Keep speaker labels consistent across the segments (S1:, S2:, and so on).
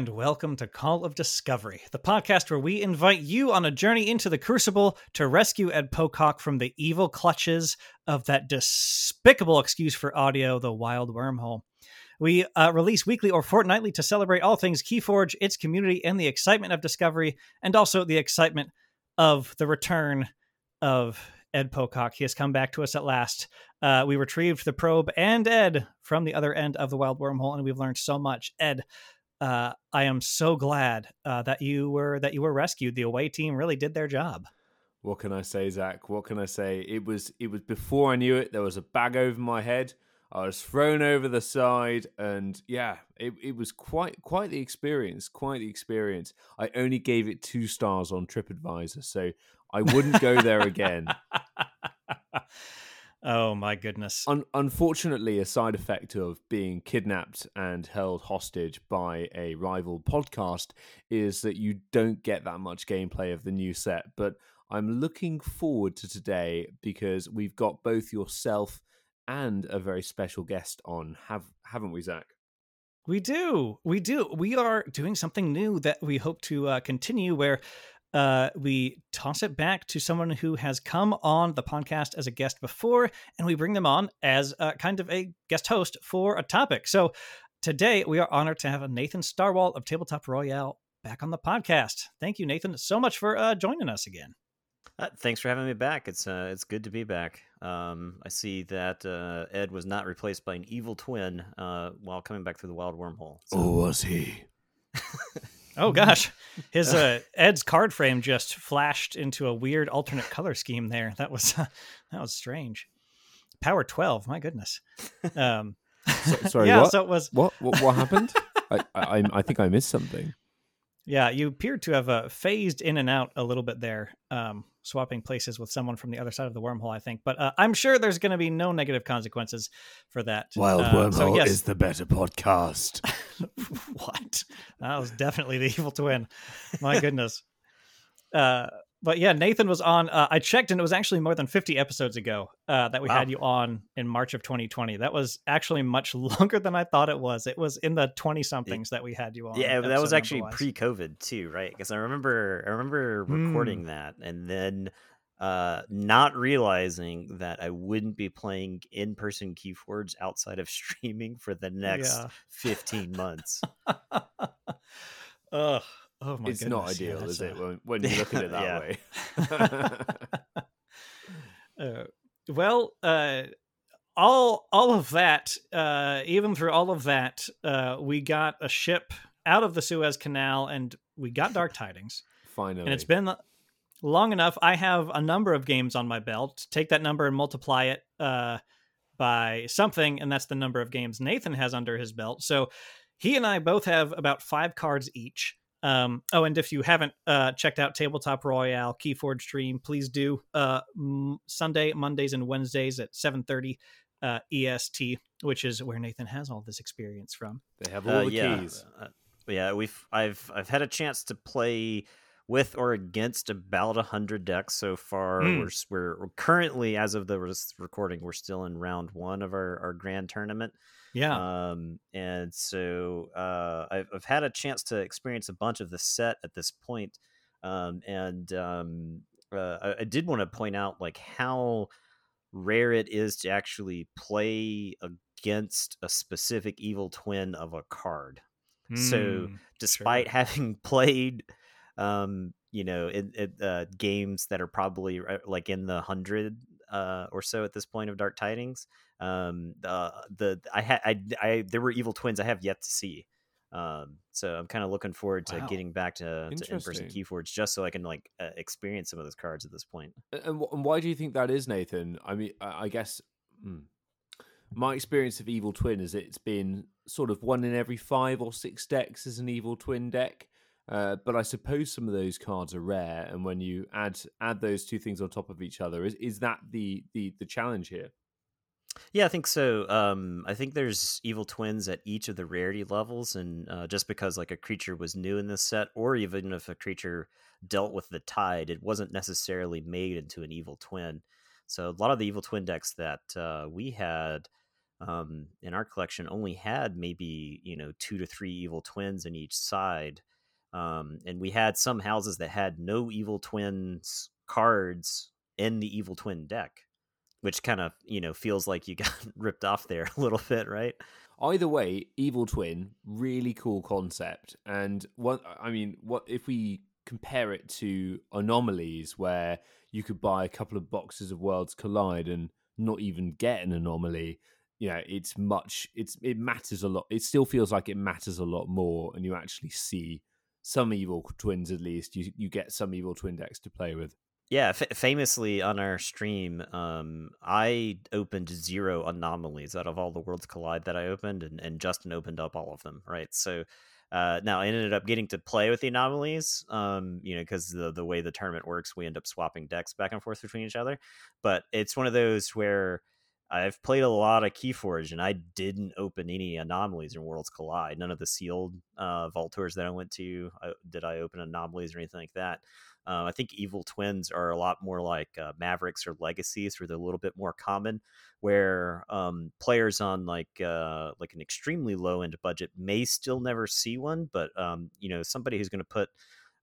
S1: And welcome to Call of Discovery, the podcast where we invite you on a journey into the Crucible to rescue Ed Pocock from the evil clutches of that despicable excuse for audio, the Wild Wormhole. We uh, release weekly or fortnightly to celebrate all things Keyforge, its community, and the excitement of discovery, and also the excitement of the return of Ed Pocock. He has come back to us at last. Uh, we retrieved the probe and Ed from the other end of the Wild Wormhole, and we've learned so much. Ed, uh, I am so glad uh, that you were that you were rescued. The away team really did their job.
S2: What can I say, Zach? What can I say? It was it was before I knew it. There was a bag over my head. I was thrown over the side, and yeah, it, it was quite quite the experience. Quite the experience. I only gave it two stars on TripAdvisor, so I wouldn't go there again.
S1: Oh my goodness.
S2: Un- unfortunately, a side effect of being kidnapped and held hostage by a rival podcast is that you don't get that much gameplay of the new set. But I'm looking forward to today because we've got both yourself and a very special guest on, have haven't we, Zach?
S1: We do. We do. We are doing something new that we hope to uh, continue where uh, we toss it back to someone who has come on the podcast as a guest before, and we bring them on as a, kind of a guest host for a topic. So today we are honored to have Nathan Starwalt of Tabletop Royale back on the podcast. Thank you, Nathan, so much for uh, joining us again.
S3: Uh, thanks for having me back. It's uh, it's good to be back. Um, I see that uh, Ed was not replaced by an evil twin uh, while coming back through the wild wormhole.
S2: So. Or was he?
S1: Oh gosh, his uh, Ed's card frame just flashed into a weird alternate color scheme there. That was uh, that was strange. Power twelve, my goodness. Um,
S2: so, sorry,
S1: yeah,
S2: what?
S1: so it was
S2: what? What, what happened? I, I I think I missed something.
S1: Yeah, you appeared to have uh, phased in and out a little bit there, um, swapping places with someone from the other side of the wormhole, I think. But uh, I'm sure there's going to be no negative consequences for that.
S2: Wild
S1: uh,
S2: Wormhole
S1: so yes.
S2: is the better podcast.
S1: what? That was definitely the evil twin. My goodness. Uh, but yeah, Nathan was on. Uh, I checked, and it was actually more than 50 episodes ago uh, that we
S3: Wow.
S1: had you on in March of 2020. That was actually much longer than I thought it was. It was in the 20 somethings that we had you on.
S3: yeah, that was actually pre-COVID too, right? Because I remember I remember
S1: Hmm.
S3: recording that and then uh, not realizing that I wouldn't be playing in-person Keyforge outside of streaming for the next
S1: Yeah.
S3: 15 months.
S1: Ugh. Oh my
S2: it's
S1: goodness.
S2: not ideal,
S1: that's,
S2: is it?
S1: uh,
S2: When, when you look at it that way.
S1: uh, well, uh, all all of that, uh, even through all of that, uh, we got a ship out of the Suez Canal, and we got Dark Tidings,
S2: Finally,
S1: and it's been long enough. I have a number of games on my belt. Take that number and multiply it uh, by something, and that's the number of games Nathan has under his belt. So he and I both have about five cards each. Um, oh, and if you haven't uh, checked out Tabletop Royale Keyforge stream, please do. Uh, m- Sunday, Mondays, and Wednesdays at seven thirty uh, EST, which is where Nathan has all this experience from.
S2: they have all
S3: Uh,
S2: the
S3: yeah,
S2: keys.
S3: uh, yeah. We've I've I've had a chance to play with or against about a hundred decks so far.
S1: Mm.
S3: We're, we're we're currently, as of the res- recording, we're still in round one of our our grand tournament.
S1: Yeah,
S3: Um, and so uh, I've I've had a chance to experience a bunch of the set at this point. Um, and um, uh, I, I did want to point out like how rare it is to actually play against a specific evil twin of a card. So
S1: Mm,
S3: despite having played um, you know, in, in uh, games that are probably uh, like in the hundred uh, or so at this point of Dark Tidings. Um, the the I had I, I there were evil twins I have yet to see. Um, so I'm kind of looking forward to
S1: Wow.
S3: getting back to, to in-person. Keyforge just so I can like uh, experience some of those cards at this point.
S2: And, and and why do you think that is, Nathan? I mean, I, I guess hmm, my experience of Evil Twin is it's been sort of one in every five or six decks is an Evil Twin deck. Uh, but I suppose some of those cards are rare, and when you add add those two things on top of each other, is is that the the the challenge here?
S3: Yeah, I think so. Um, I think there's evil twins at each of the rarity levels, and uh, just because like a creature was new in this set, or even if a creature dealt with the tide, it wasn't necessarily made into an evil twin. So a lot of the evil twin decks that uh, we had um, in our collection only had maybe you know two to three evil twins in each side, um, and we had some houses that had no evil twins cards in the evil twin deck which kind of you know feels like you got ripped off there a little bit, right?
S2: Either way, Evil Twin, really cool concept. And what I mean, what if we compare it to anomalies, where you could buy a couple of boxes of Worlds Collide and not even get an anomaly? You know, it's much. It's it matters a lot. It still feels like it matters a lot more, and you actually see some evil twins at least. You you get some evil twin decks to play with.
S3: Yeah, f- famously on our stream, um, I opened zero anomalies out of all the worlds collide that I opened, and, and Justin opened up all of them, right? So uh, now I ended up getting to play with the anomalies, um, you know, because the the way the tournament works, we end up swapping decks back and forth between each other. But it's one of those where I've played a lot of Keyforge, and I didn't open any anomalies in Worlds Collide. None of the sealed uh, vault tours that I went to I, did I open anomalies or anything like that. Uh, I think evil twins are a lot more like uh, Mavericks or Legacies, where they're a little bit more common. Where um, players on like uh, like an extremely low end budget may still never see one, but um, you know somebody who's going to put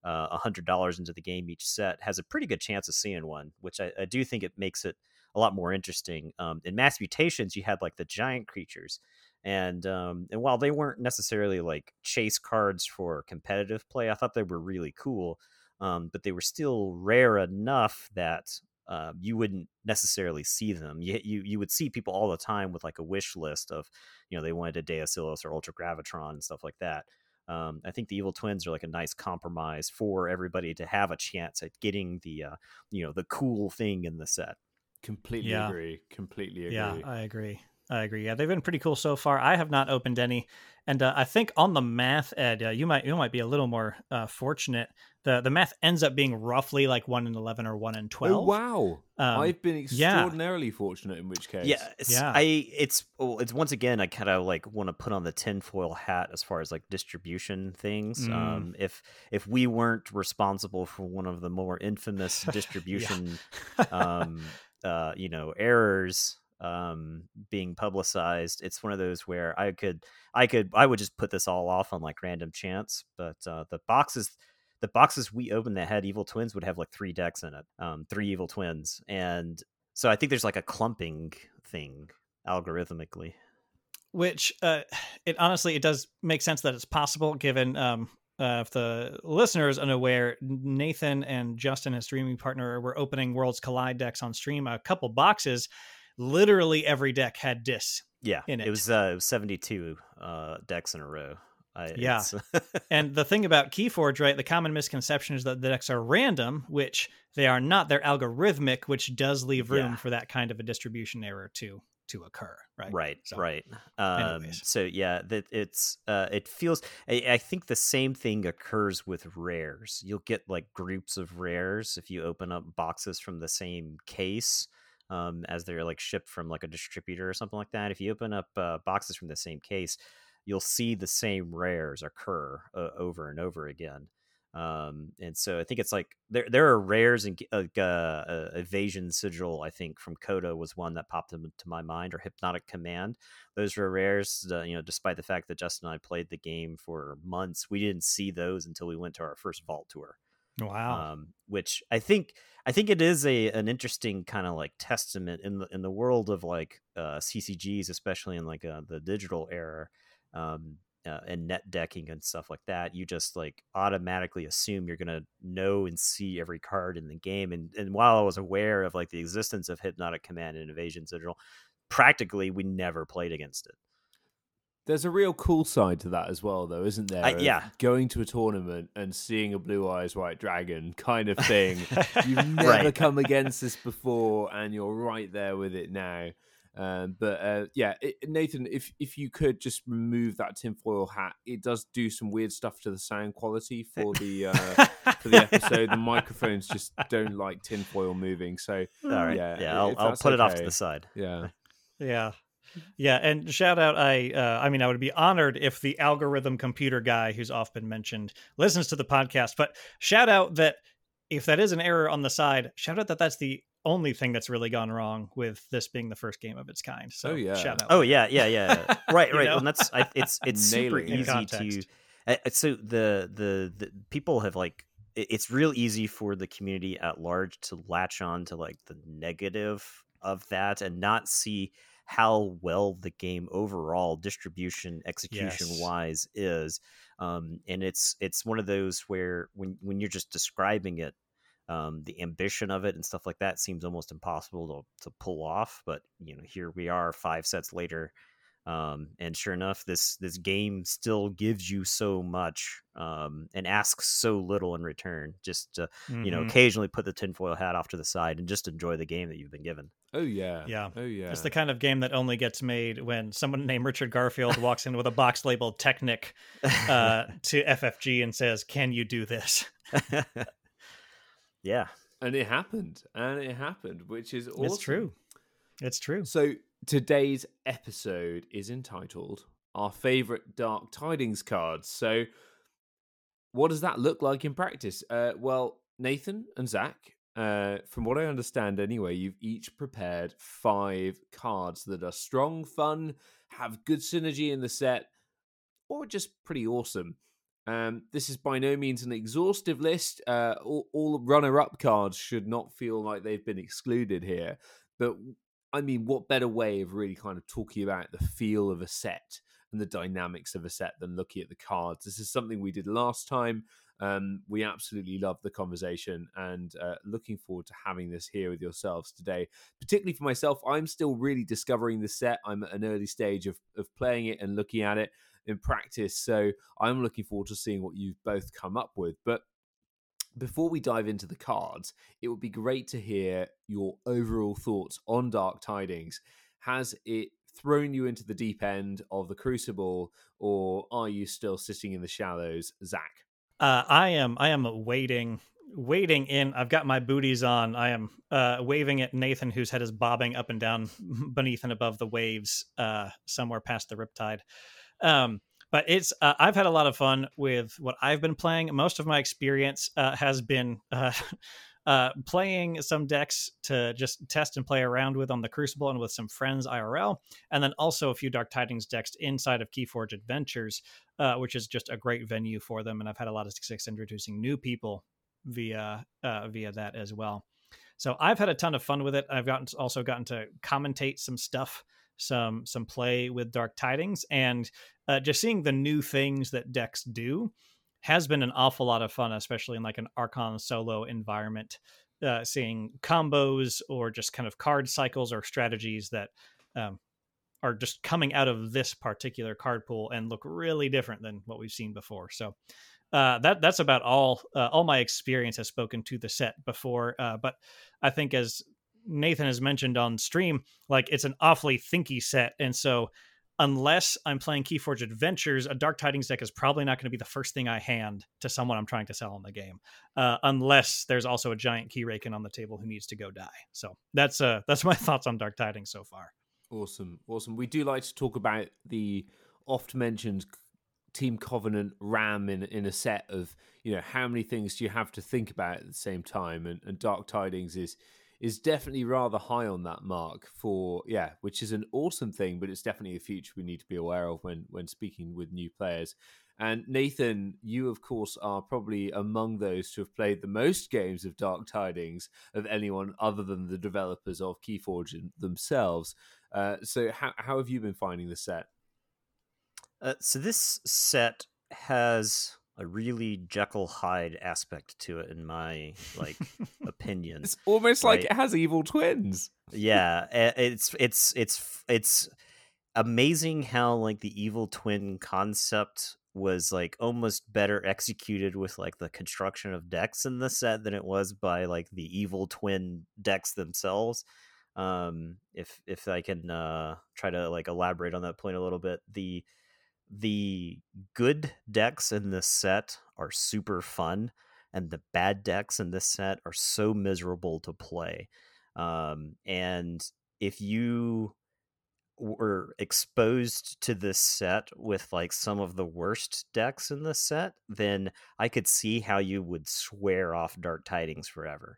S3: uh, a hundred dollars into the game each set has a pretty good chance of seeing one, which I, I do think it makes it a lot more interesting. Um, in Mass Mutations, you had like the giant creatures, and um, and while they weren't necessarily like chase cards for competitive play, I thought they were really cool um, but they were still rare enough that uh, you wouldn't necessarily see them. You, you you would see people all the time with like a wish list of, you know, they wanted a Deusillus or Ultra Gravitron and stuff like that. Um, I think the Evil Twins are like a nice compromise for everybody to have a chance at getting the, uh, you know, the cool thing in the set.
S2: Completely
S1: Yeah.
S2: agree. Completely agree.
S1: Yeah, I agree. I agree. Yeah, they've been pretty cool so far. I have not opened any, and uh, I think on the math, Ed, uh, you might you might be a little more uh, fortunate. The The math ends up being roughly like one in eleven or one in
S2: oh
S1: twelve.
S2: wow!
S1: Um,
S2: I've been
S1: yeah.
S2: extraordinarily fortunate. In which case,
S3: Yeah, it's,
S1: Yeah.
S3: I it's it's once again I kind of like want to put on the tinfoil hat as far as like distribution things.
S1: Mm.
S3: Um, if if we weren't responsible for one of the more infamous distribution, um, uh, you know, errors um being publicized it's one of those where i could i could i would just put this all off on like random chance but uh the boxes the boxes we opened that had evil twins would have like three decks in it um three evil twins and so i think there's like a clumping thing algorithmically
S1: which uh, it honestly it does make sense that it's possible given um, uh, if the listeners unaware nathan and justin his streaming partner were opening worlds collide decks on stream a couple boxes literally every deck had dis
S3: yeah
S1: In
S3: it
S1: it.
S3: was uh it was 72 uh decks in a row I,
S1: Yeah. and the thing about keyforge right the common misconception is that the decks are random which they are not. They're algorithmic which does leave room
S3: Yeah.
S1: for that kind of a distribution error to to occur right?
S3: Right
S1: So,
S3: right. Um so yeah that it's uh it feels I, I think the same thing occurs with rares. You'll get like groups of rares if you open up boxes from the same case um as they're like shipped from like a distributor or something like that. If you open up uh, boxes from the same case you'll see the same rares occur uh, over and over again um and so i think it's like there there are rares and like uh, uh evasion sigil i think from CotA was one that popped into my mind or hypnotic command those were rares uh, you know despite the fact that justin and i played the game for months we didn't see those until we went to our first vault tour
S1: wow
S3: um, which I think I think it is a an interesting kind of like testament in the in the world of like uh, CCGs, especially in like uh, the digital era. Um, uh, and net decking and stuff like that, you just like automatically assume you're gonna know and see every card in the game. And and while I was aware of like the existence of Hypnotic Command and Evasion Sigil, practically we never played against it.
S2: There's a real cool side to that as well, though, isn't there?
S3: Uh, yeah.
S2: Going to a tournament and seeing a blue eyes white dragon kind of thing. You've never
S3: Right.
S2: come against this before, and you're right there with it now. Um, but uh, yeah, it, Nathan, if if you could just remove that tinfoil hat, it does do some weird stuff to the sound quality for the uh, for the episode. the microphones just don't like tinfoil moving, so
S3: All right,
S2: Yeah,
S3: yeah, I'll, I'll
S2: that's
S3: put it off to the side.
S2: yeah.
S1: Yeah. Yeah, and shout out I uh I mean I would be honored if the algorithm computer guy who's oft been mentioned listens to the podcast, but shout out that if that is an error on the side, shout out that that's the only thing that's really gone wrong with this being the first game of its kind. So
S2: Oh, yeah.
S1: shout out.
S3: Oh yeah, yeah, yeah. right,
S1: You
S3: right.
S1: know?
S3: And that's I, it's it's super
S2: Nailing it.
S3: Easy to. uh, So the, the the people have like it's real easy for the community at large to latch on to like the negative of that and not see how well the game overall distribution execution
S1: Yes.
S3: wise is um and it's it's one of those where when when you're just describing it um, the ambition of it and stuff like that seems almost impossible to, to pull off. But you know, here we are, five sets later, um, and sure enough, this this game still gives you so much um, and asks so little in return. Just to, you know,
S1: Mhm.
S3: occasionally put the tinfoil hat off to the side and just enjoy the game that you've been given.
S2: Oh yeah.
S1: Yeah.
S2: Oh yeah.
S1: It's the kind of game that only gets made when someone named Richard Garfield walks in with a box labeled Technic uh, to FFG and says, "Can you do this?"
S3: yeah,
S2: and it happened, and it happened, which is awesome.
S1: It's true. It's true.
S2: So today's episode is entitled "Our Favorite Dark Tidings Cards." So, what does that look like in practice? Uh, well, Nathan and Zach, uh, from what I understand, anyway, you've each prepared five cards that are strong, fun, have good synergy in the set, or just pretty awesome. Um, this is by no means an exhaustive list. Uh, all, all runner-up cards should not feel like they've been excluded here. But I mean, what better way of really kind of talking about the feel of a set and the dynamics of a set than looking at the cards? This is something we did last time. Um, we absolutely loved the conversation and uh, looking forward to having this here with yourselves today. Particularly for myself, I'm still really discovering the set. I'm at an early stage of, of playing it and looking at it in practice. So I'm looking forward to seeing what you've both come up with. But before we dive into the cards, it would be great to hear your overall thoughts on Dark Tidings. Has it thrown you into the deep end of the Crucible, or are you still sitting in the shallows, Zach?
S1: Uh, I am. I am waiting, waiting in. I've got my booties on. I am uh, waving at Nathan, whose head is bobbing up and down beneath and above the waves, uh, somewhere past the riptide. Um, but it's. Uh, I've had a lot of fun with what I've been playing. Most of my experience uh, has been. Uh, Uh, playing some decks to just test and play around with on the Crucible and with some friends IRL, and then also a few Dark Tidings decks inside of Keyforge Adventures, uh, which is just a great venue for them. And I've had a lot of success introducing new people via uh, via that as well. So I've had a ton of fun with it. I've gotten also gotten to commentate some stuff, some some play with Dark Tidings, and uh, just seeing the new things that decks do has been an awful lot of fun, especially in like an Archon solo environment. Uh, seeing combos or just kind of card cycles or strategies that um, are just coming out of this particular card pool and look really different than what we've seen before. So uh, that that's about all. Uh, all my experience has spoken to the set before, uh, but I think as Nathan has mentioned on stream, like it's an awfully thinky set, and so unless I'm playing Keyforge Adventures, a Dark Tidings deck is probably not going to be the first thing I hand to someone I'm trying to sell in the game, uh, unless there's also a giant key raken on the table who needs to go die. So that's uh that's my thoughts on Dark Tidings so far.
S2: Awesome, awesome. We do like to talk about the oft mentioned Team Covenant RAM in in a set of you know how many things do you have to think about at the same time, and, and Dark Tidings is is definitely rather high on that mark for yeah, which is an awesome thing, but it's definitely a feature we need to be aware of when when speaking with new players. And Nathan, you of course are probably among those to have played the most games of Dark Tidings of anyone other than the developers of Keyforge themselves. Uh, so how how have you been finding the set?
S3: Uh, so this set has a really Jekyll Hyde aspect to it, in my like opinion.
S2: It's almost like it has evil twins.
S3: yeah, eh, it's it's it's it's amazing how like the evil twin concept was like almost better executed with like the construction of decks in the set than it was by like the evil twin decks themselves um if if i can uh try to like elaborate on that point a little bit the the good decks in this set are super fun and the bad decks in this set are so miserable to play um and if you were exposed to this set with like some of the worst decks in this set, then I could see how you would swear off Dark Tidings forever.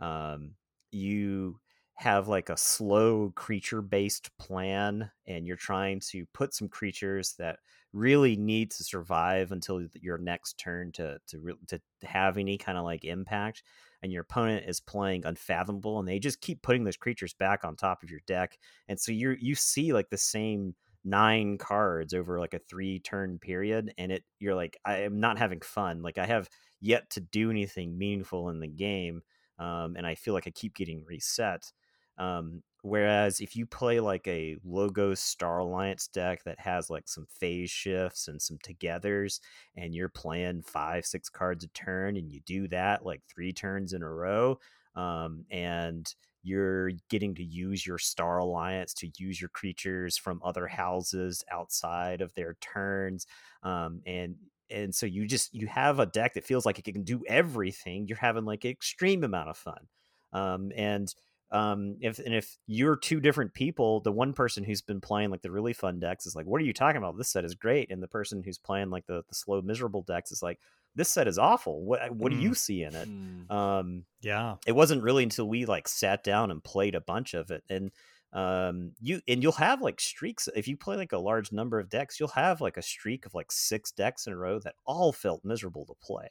S3: Um, you have like a slow creature based plan, and you're trying to put some creatures that really need to survive until your next turn to to re- to have any kind of like impact and your opponent is playing unfathomable and they just keep putting those creatures back on top of your deck and so you you see like the same nine cards over like a three turn period and it you're like i am not having fun like i have yet to do anything meaningful in the game um, and i feel like i keep getting reset um, whereas if you play like a Logo star alliance deck that has like some phase shifts and some togethers and you're playing five six cards a turn and you do that like three turns in a row um, and you're getting to use your star alliance to use your creatures from other houses outside of their turns um, and and so you just you have a deck that feels like it can do everything you're having like an extreme amount of fun um, and um, if and if you're two different people the one person who's been playing like the really fun decks is like what are you talking about? This set is great. And the person who's playing like the, the slow miserable decks is like this set is awful. What what do
S1: Mm.
S3: you see in it? Um
S1: Yeah.
S3: it wasn't really until we like sat down and played a bunch of it. And um you and you'll have like streaks if you play like a large number of decks you'll have like a streak of like six decks in a row that all felt miserable to play.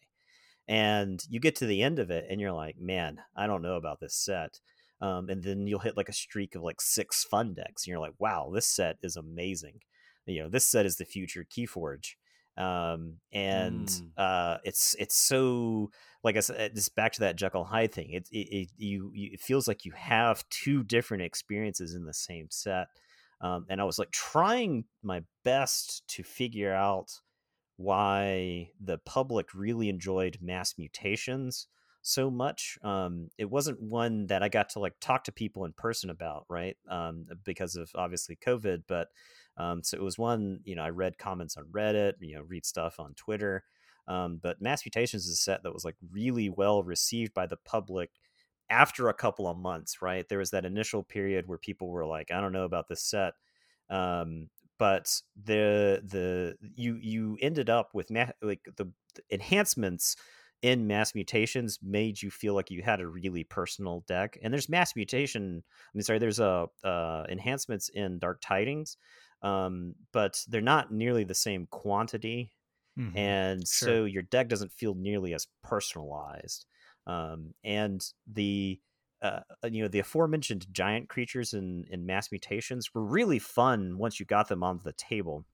S3: And you get to the end of it and you're like man i don't know about this set um, and then you'll hit like a streak of like six fun decks and you're like wow this set is amazing you know this set is the future keyforge um, and
S2: Mm.
S3: uh, it's it's so like I said, just back to that Jekyll Hyde thing. It, it, it you, you it feels like you have two different experiences in the same set. Um, and I was like trying my best to figure out why the public really enjoyed mass mutations so much. Um, it wasn't one that I got to like talk to people in person about, right? Um, because of obviously COVID, but um, so it was one, you know, I read comments on Reddit, you know, read stuff on Twitter. Um, but Mass Mutations is a set that was like really well received by the public after a couple of months, right? There was that initial period where people were like, I don't know about this set. Um, but the the you you ended up with ma- like the, the enhancements in mass mutations made you feel like you had a really personal deck and there's mass mutation i mean sorry there's a uh, enhancements in dark tidings um, but they're not nearly the same quantity
S1: Mhm.
S3: and
S1: Sure.
S3: so your deck doesn't feel nearly as personalized um, and the uh, you know the aforementioned giant creatures in in mass mutations were really fun once you got them onto the table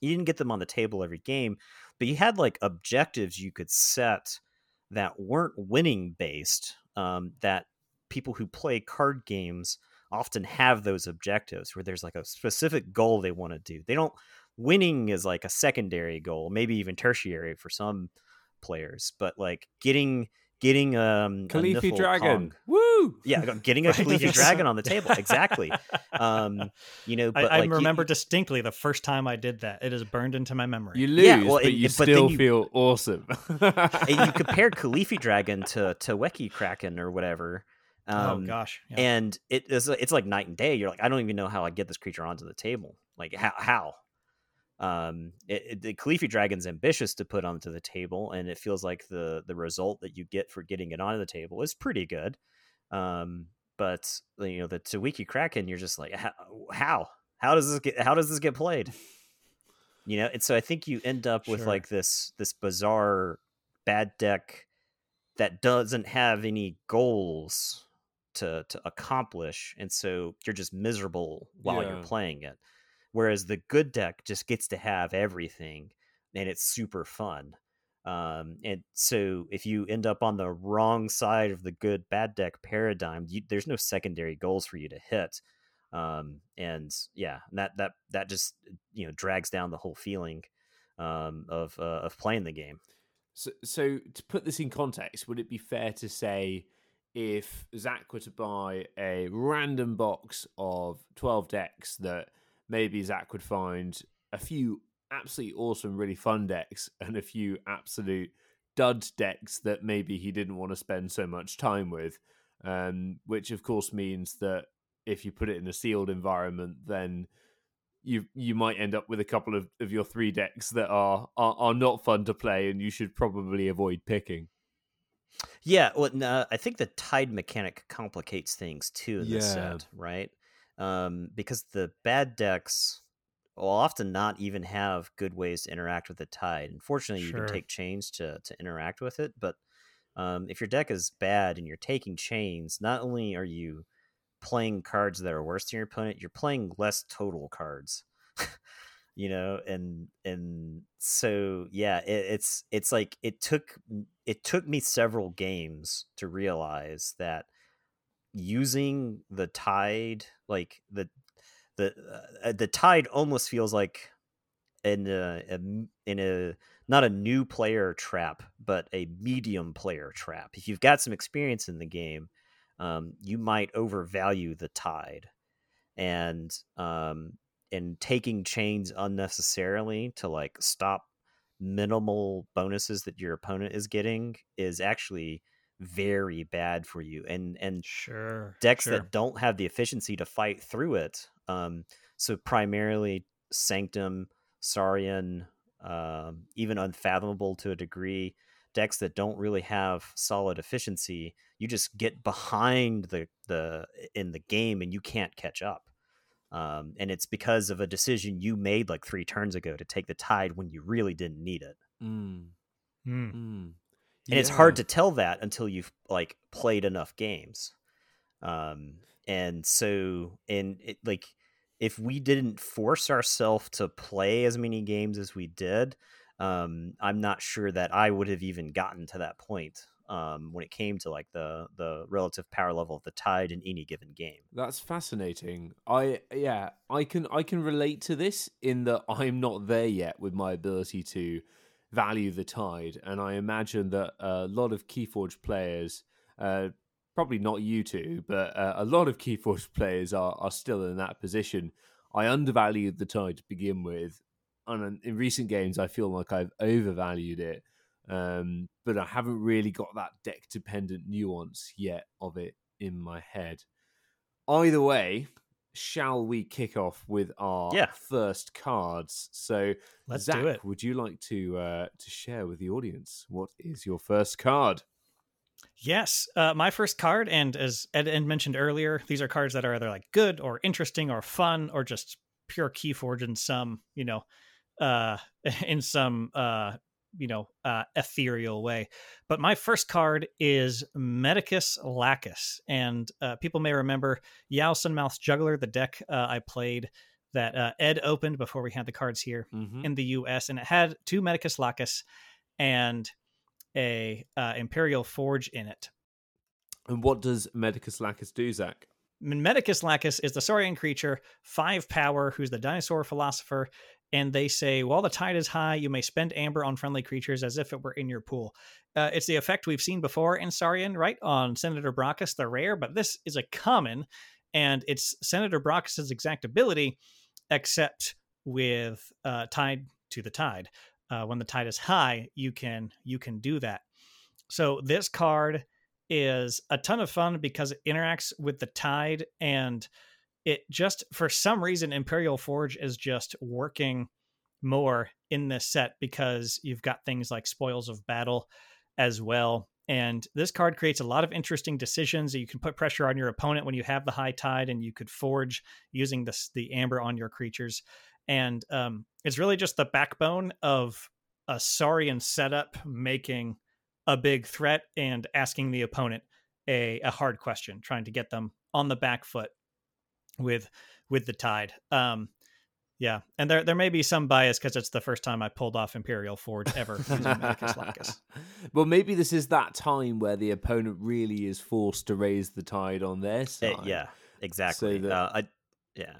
S3: you didn't get them on the table every game but you had like objectives you could set that weren't winning based um, that people who play card games often have those objectives where there's like a specific goal they want to do. They don't winning is like a secondary goal maybe even tertiary for some players but like getting getting um a
S2: Khaleesi Dragon.
S3: Kong-
S2: Woo!
S3: yeah getting a
S1: Right.
S3: Khaleesi dragon on the table exactly um you know
S1: I,
S3: but
S1: I
S3: like, you-
S1: remember distinctly the first time I did that. It is burned into my memory.
S2: You lose,
S3: Yeah, well,
S2: but
S3: and-
S2: you
S3: but
S2: still
S3: you-
S2: feel awesome.
S3: you compared Khaleesi Dragon to to Weki Kraken or whatever. Um,
S1: oh gosh. Yeah.
S3: And it is it's like night and day. You're like, I don't even know how I get this creature onto the table. Like how how. Um, it, it, the Khaleesi Dragon's ambitious to put onto the table, and it feels like the the result that you get for getting it onto the table is pretty good. Um, but you know the Tawiki Kraken, you're just like, how how does this get how does this get played? You know, and so I think you end up with
S1: Sure.
S3: like this this bizarre bad deck that doesn't have any goals to to accomplish and so you're just miserable while you're playing it whereas the good deck just gets to have everything and it's super fun. Um, and so if you end up on the wrong side of the good bad deck paradigm, you, there's no secondary goals for you to hit. Um, and yeah, that that that just you know drags down the whole feeling um, of uh, of playing the game.
S2: So, so to put this in context, would it be fair to say if Zach were to buy a random box of twelve decks that maybe Zach would find a few absolutely awesome, really fun decks and a few absolute dud decks that maybe he didn't want to spend so much time with. Um, which of course means that if you put it in a sealed environment, then you you might end up with a couple of, of your three decks that are, are are not fun to play and you should probably avoid picking.
S3: Yeah, well, no, I think the tide mechanic complicates things too in this set, right? Um, because the bad decks will often not even have good ways to interact with the tide. Unfortunately, you can take chains to to interact with it, but um, if your deck is bad and you're taking chains, not only are you playing cards that are worse than your opponent, you're playing less total cards. you know, and and so yeah, it, it's it's like it took it took me several games to realize that using the tide like the the uh, the tide almost feels like in a in a not a new player trap but a medium player trap. If you've got some experience in the game um, you might overvalue the tide. And um and taking chains unnecessarily to like stop minimal bonuses that your opponent is getting is actually very bad for you and and
S1: Sure.
S3: decks
S1: sure.
S3: that don't have the efficiency to fight through it. Um, so primarily Sanctum, Saurian, um, even Unfathomable to a degree, decks that don't really have solid efficiency, you just get behind the the in the game and you can't catch up. Um, and it's because of a decision you made like three turns ago to take the tide when you really didn't need it.
S2: Mm,
S1: Mm.
S2: mm.
S3: And it's hard to tell that until you've like played enough games um and so and it like if we didn't force ourselves to play as many games as we did um i'm not sure that i would have even gotten to that point um when it came to like the the relative power level of the tide in any given game
S2: That's fascinating. I yeah, I can I can relate to this in that I'm not there yet with my ability to value the tide, and I imagine that a lot of Keyforge players, uh, probably not you two, but uh, a lot of Keyforge players are are still in that position. I undervalued the tide to begin with, and in recent games, I feel like I've overvalued it. Um, but I haven't really got that deck dependent nuance yet of it in my head. Either way, shall we kick off with our
S3: Yeah.
S2: first cards? So,
S1: Let's
S2: Zach,
S1: do it.
S2: would you like to uh, to share with the audience what is your first card?
S1: Yes, uh, my first card, and as Ed, Ed mentioned earlier, these are cards that are either like good or interesting or fun or just pure Keyforge in some, you know, uh, in some, uh, you know, uh, ethereal way. But my first card is Medicus Lacus, and uh, people may remember Yao Sunmouth's Juggler, the deck uh, I played that uh, Ed opened before we had the cards here
S2: Mm-hmm.
S1: in the U.S. and it had two Medicus Lacus and a uh, Imperial Forge in it.
S2: And what does Medicus Lacus do, Zach?
S1: Medicus Lacus is the Saurian creature, five power, who's the dinosaur philosopher. And they say, while the tide is high, you may spend amber on friendly creatures as if it were in your pool. Uh, it's the effect we've seen before in Saurian, right? On Senator Brachus, the rare, but this is a common, and it's Senator Brachus's exact ability, except with uh, tide to the tide. Uh, when the tide is high, you can you can do that. So this card is a ton of fun because it interacts with the tide and it just for some reason imperial forge is just working more in this set because you've got things like spoils of battle as well. And this card creates a lot of interesting decisions you can put pressure on your opponent when you have the high tide and you could forge using this the amber on your creatures. And um, it's really just the backbone of a saurian setup making a big threat and asking the opponent a, a hard question, trying to get them on the back foot with with the tide. Um, Yeah, and there there may be some bias because it's the first time I pulled off Imperial Forge ever using Medicus Lacus.
S2: well, maybe this is that time where the opponent really is forced to raise the tide on their side.
S3: Uh, yeah, exactly.
S2: So that-
S3: uh, I, yeah.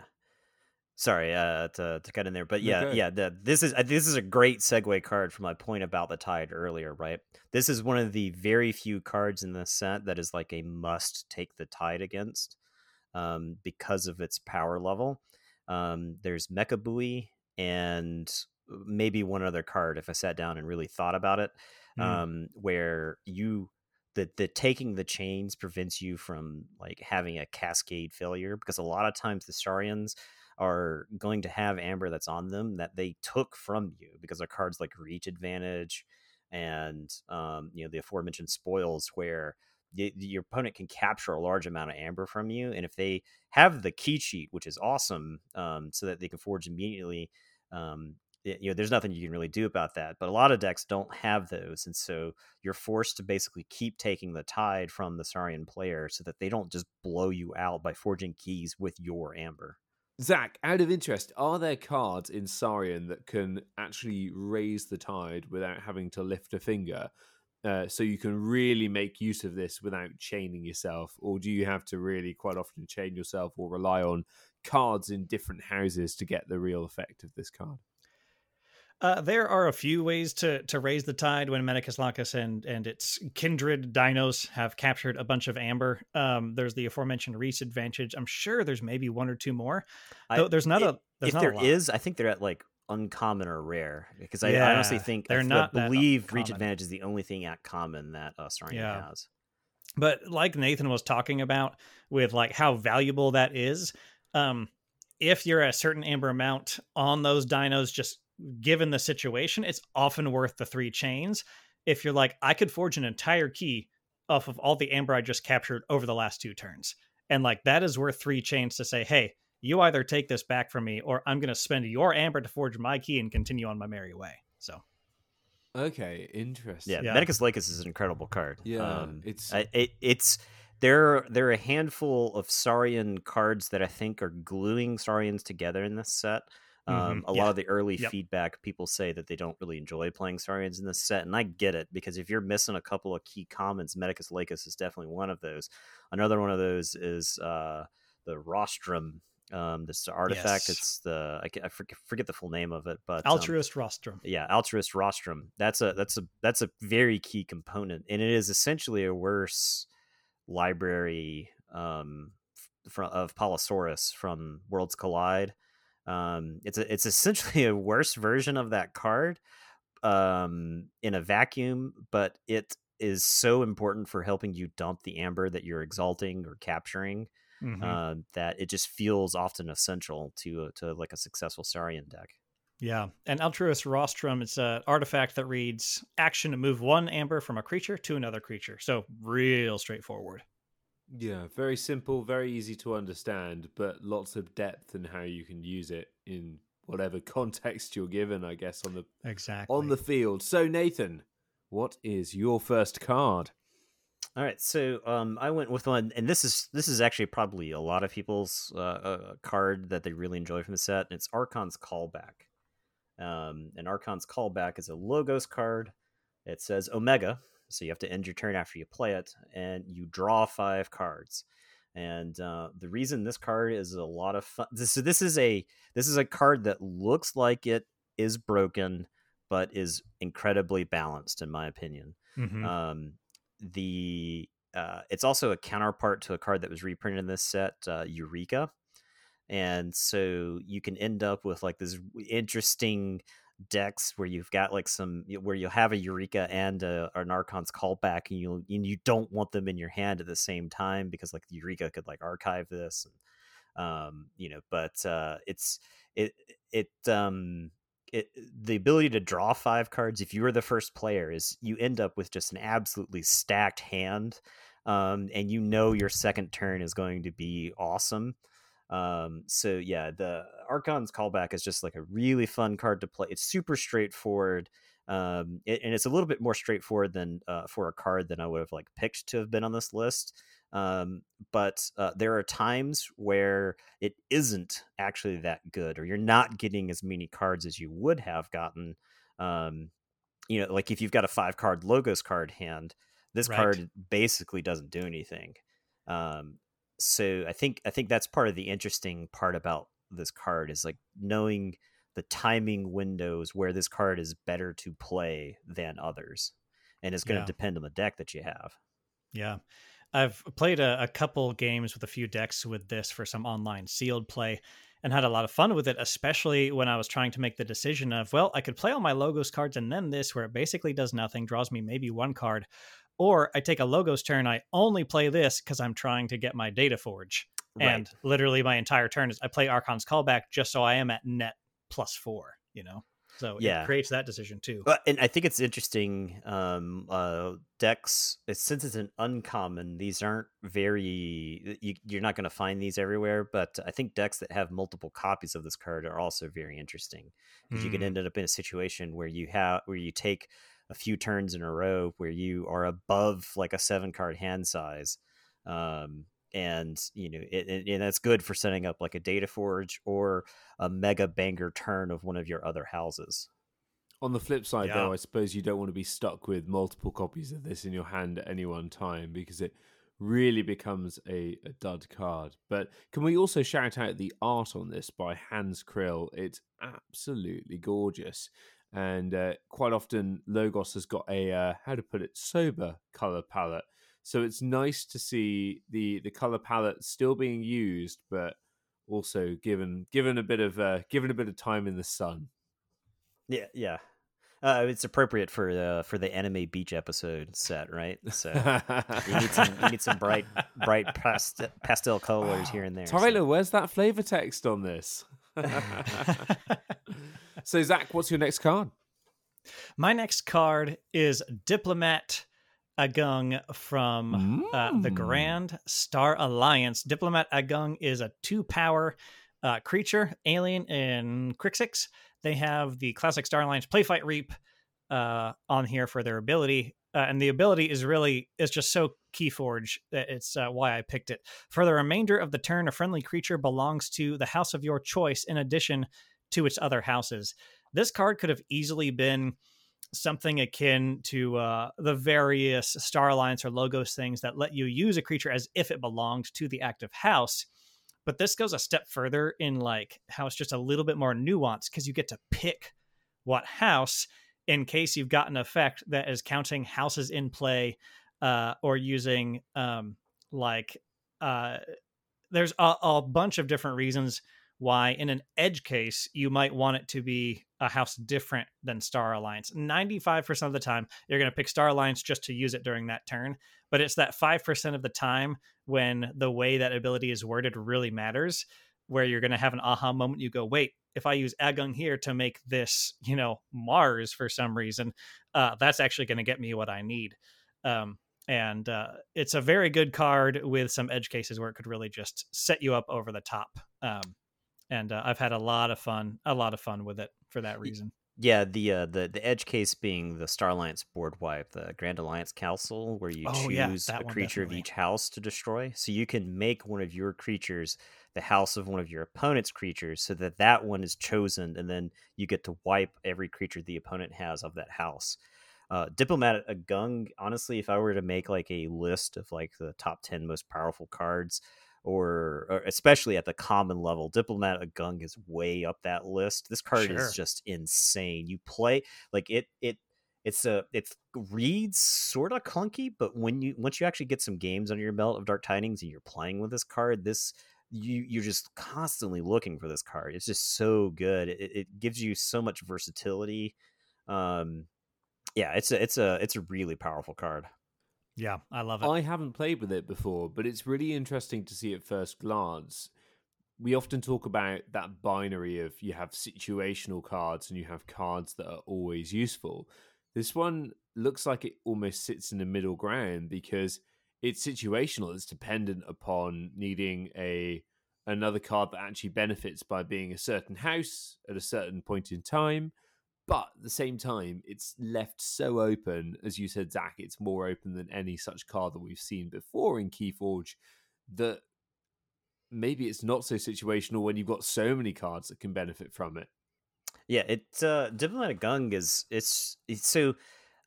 S3: Sorry uh, to to cut in there, but yeah,
S2: Okay.
S3: yeah. The, this is uh, this is a great segue card for my point about the tide earlier, right? This is one of the very few cards in the set that is like a must take the tide against, um, because of its power level. Um, there's Mecha Buoy and maybe one other card if I sat down and really thought about it,
S1: Mm.
S3: um, where you the the taking the chains prevents you from like having a cascade failure because a lot of times the Saurians are going to have amber that's on them that they took from you because of cards like reach advantage and um, you know the aforementioned spoils where your opponent can capture a large amount of amber from you and if they have the key cheat which is awesome um, so that they can forge immediately um, you know there's nothing you can really do about that but a lot of decks don't have those and so you're forced to basically keep taking the tide from the saurian player so that they don't just blow you out by forging keys with your amber
S2: Zach, out of interest, are there cards in Saurian that can actually raise the tide without having to lift a finger? Uh, so you can really make use of this without chaining yourself, or do you have to really quite often chain yourself or rely on cards in different houses to get the real effect of this card?
S1: Uh, there are a few ways to to raise the tide when Medicus Lacus and and its kindred dinos have captured a bunch of amber. Um, there's the aforementioned reach advantage. I'm sure there's maybe one or two more.
S3: I-
S1: Though there's not
S3: i-
S1: a there's
S3: if
S1: not
S3: there
S1: a lot.
S3: is, I think they're at like uncommon or rare because I, I honestly think
S1: they're
S3: I,
S1: not
S3: believe reach advantage is the only thing at common that uh, Saurian
S1: Yeah.
S3: has.
S1: but like Nathan was talking about with like how valuable that is, um, if you're a certain amber amount on those dinos, just given the situation, it's often worth the three chains. If you're like, I could forge an entire key off of all the amber I just captured over the last two turns, and like that is worth three chains to say, hey, you either take this back from me, or I'm going to spend your amber to forge my key and continue on my merry way. So
S2: Okay, interesting.
S3: Yeah,
S1: Yeah.
S3: Medicus Lacus is an incredible card.
S2: Yeah,
S3: um,
S2: it's-
S3: I, it, it's there. There are a handful of Saurian cards that I think are gluing Saurians together in this set. Um,
S1: Mhm,
S3: a
S1: yeah.
S3: lot of the early
S1: Yep.
S3: feedback, people say that they don't really enjoy playing Saurians in this set, and I get it because if you're missing a couple of key commons, Medicus Lacus is definitely one of those. Another one of those is uh, the Rostrum. Um, this artifact.
S1: Yes.
S3: It's the I, I forget, forget the full name of it, but um,
S1: altruist rostrum.
S3: yeah altruist rostrum that's a that's a that's a very key component and it is essentially a worse library um from of Polliasaurus from Worlds Collide. Um, it's a, it's essentially a worse version of that card um, in a vacuum, but it is so important for helping you dump the amber that you're exalting or capturing
S1: Mhm.
S3: uh, that it just feels often essential to to like a successful Saurian deck.
S1: Yeah, and Altruist Rostrum, it's an artifact that reads action to move one amber from a creature to another creature. So real straightforward.
S2: Yeah, very simple, very easy to understand, but lots of depth in how you can use it in whatever context you're given, I guess, on the
S1: Exactly.
S2: on the field. So Nathan, what is your first card?
S3: All right, so um, I went with one, and this is this is actually probably a lot of people's uh, uh, card that they really enjoy from the set, and it's Archon's Callback. Um, and Archon's Callback is a logos card. It says Omega, so you have to end your turn after you play it, and you draw five cards. And uh, the reason this card is a lot of fun. This, so this is a this is a card that looks like it is broken, but is incredibly balanced, in my opinion.
S1: Mhm.
S3: Um, the uh, it's also a counterpart to a card that was reprinted in this set, uh, Eureka, and so you can end up with like this interesting decks where you've got like some where you'll have a Eureka and a, an Archon's callback, and you and you don't want them in your hand at the same time because like Eureka could like archive this, and, um, you know. But uh, it's it it um it, the ability to draw five cards if you are the first player is you end up with just an absolutely stacked hand um, and you know your second turn is going to be awesome. Um, so yeah the archon's callback is just like a really fun card to play. It's super straightforward um, it, and it's a little bit more straightforward than uh, for a card than i would have like picked to have been on this list Um, but uh, there are times where it isn't actually that good, or you're not getting as many cards as you would have gotten. Um, you know, like if you've got a five card logos card hand, this right. card basically doesn't do anything. Um, so I think I think that's part of the interesting part about this card is like knowing the timing windows where this card is better to play than others, and it's going to yeah. depend on the deck that you have.
S1: Yeah. I've played a, a, couple games with a few decks with this for some online sealed play and had a lot of fun with it, especially when I was trying to make the decision of, well, I could play all my logos cards and then this, where it basically does nothing, draws me maybe one card. Or I take a logos turn, I only play this because I'm trying to get my data forge. Right. And literally my entire turn is I play Archon's callback just so I am at net plus four, you know? So yeah. it creates that decision too.
S3: But and I think it's interesting. Um, uh, decks, since it's an uncommon, these aren't very. You, you're not going to find these everywhere. But I think decks that have multiple copies of this card are also very interesting because mm. you can hmm. end up in a situation where you have where you take a few turns in a row where you are above like a seven card hand size. Um, and you know it, it, and that's good for setting up like a data forge or a mega banger turn of one of your other houses.
S2: On the flip side yeah. though i suppose you don't want to be stuck with multiple copies of this in your hand at any one time because it really becomes a, a dud card. But can we also shout out the art on this by hans krill? It's absolutely gorgeous. And uh, quite often logos has got a uh, how to put it sober color palette so it's nice to see the the color palette still being used, but also given given a bit of uh, given a bit of time in the sun.
S3: Yeah, yeah. Uh, it's appropriate for the for the anime beach episode set, right? So you need some you need some bright bright pastel, pastel colors here and there.
S2: Tyler, so. where's that flavor text on this? so Zach, what's your next card?
S1: My next card is Diplomat Agung from mm. uh, the Grand Star Alliance. Diplomat Agung is a two power uh, creature, alien in Krxix. They have the classic Star Alliance Playfight Reap uh, on here for their ability. Uh, and the ability is really is just so keyforge that it's uh, why I picked it. For the remainder of the turn, a friendly creature belongs to the house of your choice in addition to its other houses. This card could have easily been something akin to uh, the various Star Alliance or Logos things that let you use a creature as if it belonged to the active house. But this goes a step further in like how it's just a little bit more nuanced because you get to pick what house in case you've got an effect that is counting houses in play uh, or using um, like uh, there's a, a bunch of different reasons why in an edge case you might want it to be a house different than Star Alliance. 95% of the time you're going to pick Star Alliance just to use it during that turn, but it's that 5% of the time when the way that ability is worded really matters where you're going to have an aha moment you go wait if I use Agung here to make this, you know, Mars for some reason, uh, that's actually going to get me what I need. Um, and uh, it's a very good card with some edge cases where it could really just set you up over the top. Um, and uh, I've had a lot of fun, a lot of fun with it for that reason.
S3: Yeah, the uh, the the edge case being the Star Alliance board wipe, the Grand Alliance Council, where you oh, choose yeah, a creature of each house to destroy. So you can make one of your creatures the house of one of your opponent's creatures, so that that one is chosen, and then you get to wipe every creature the opponent has of that house. Uh, Diplomat Agung, honestly, if I were to make like a list of like the top ten most powerful cards, or, or, especially at the common level. Diplomat Agung is way up that list. This card sure. is just insane. You play like it it it's a it reads sort of clunky, but when you once you actually get some games under your belt of Dark Tidings and you're playing with this card, this you you're just constantly looking for this card. It's just so good. It, it gives you so much versatility. Um, yeah, it's a it's a it's a really powerful card.
S1: Yeah, I love it.
S2: I haven't played with it before, but it's really interesting to see at first glance. We often talk about that binary of you have situational cards and you have cards that are always useful. This one looks like it almost sits in the middle ground because it's situational. It's dependent upon needing a another card that actually benefits by being a certain house at a certain point in time. But at the same time, it's left so open, as you said, Zach. It's more open than any such card that we've seen before in Keyforge. That maybe it's not so situational when you've got so many cards that can benefit from it.
S3: Yeah, it's uh, Diplomat Agung is it's, it's so.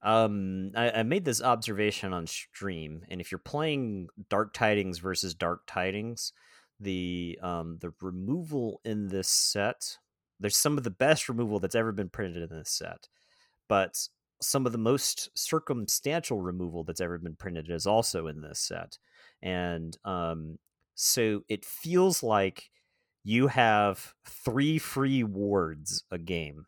S3: Um, I, I made this observation on stream, and if you're playing Dark Tidings versus Dark Tidings, the um the removal in this set there's some of the best removal that's ever been printed in this set, but some of the most circumstantial removal that's ever been printed is also in this set. And um, so it feels like you have three free wards a game,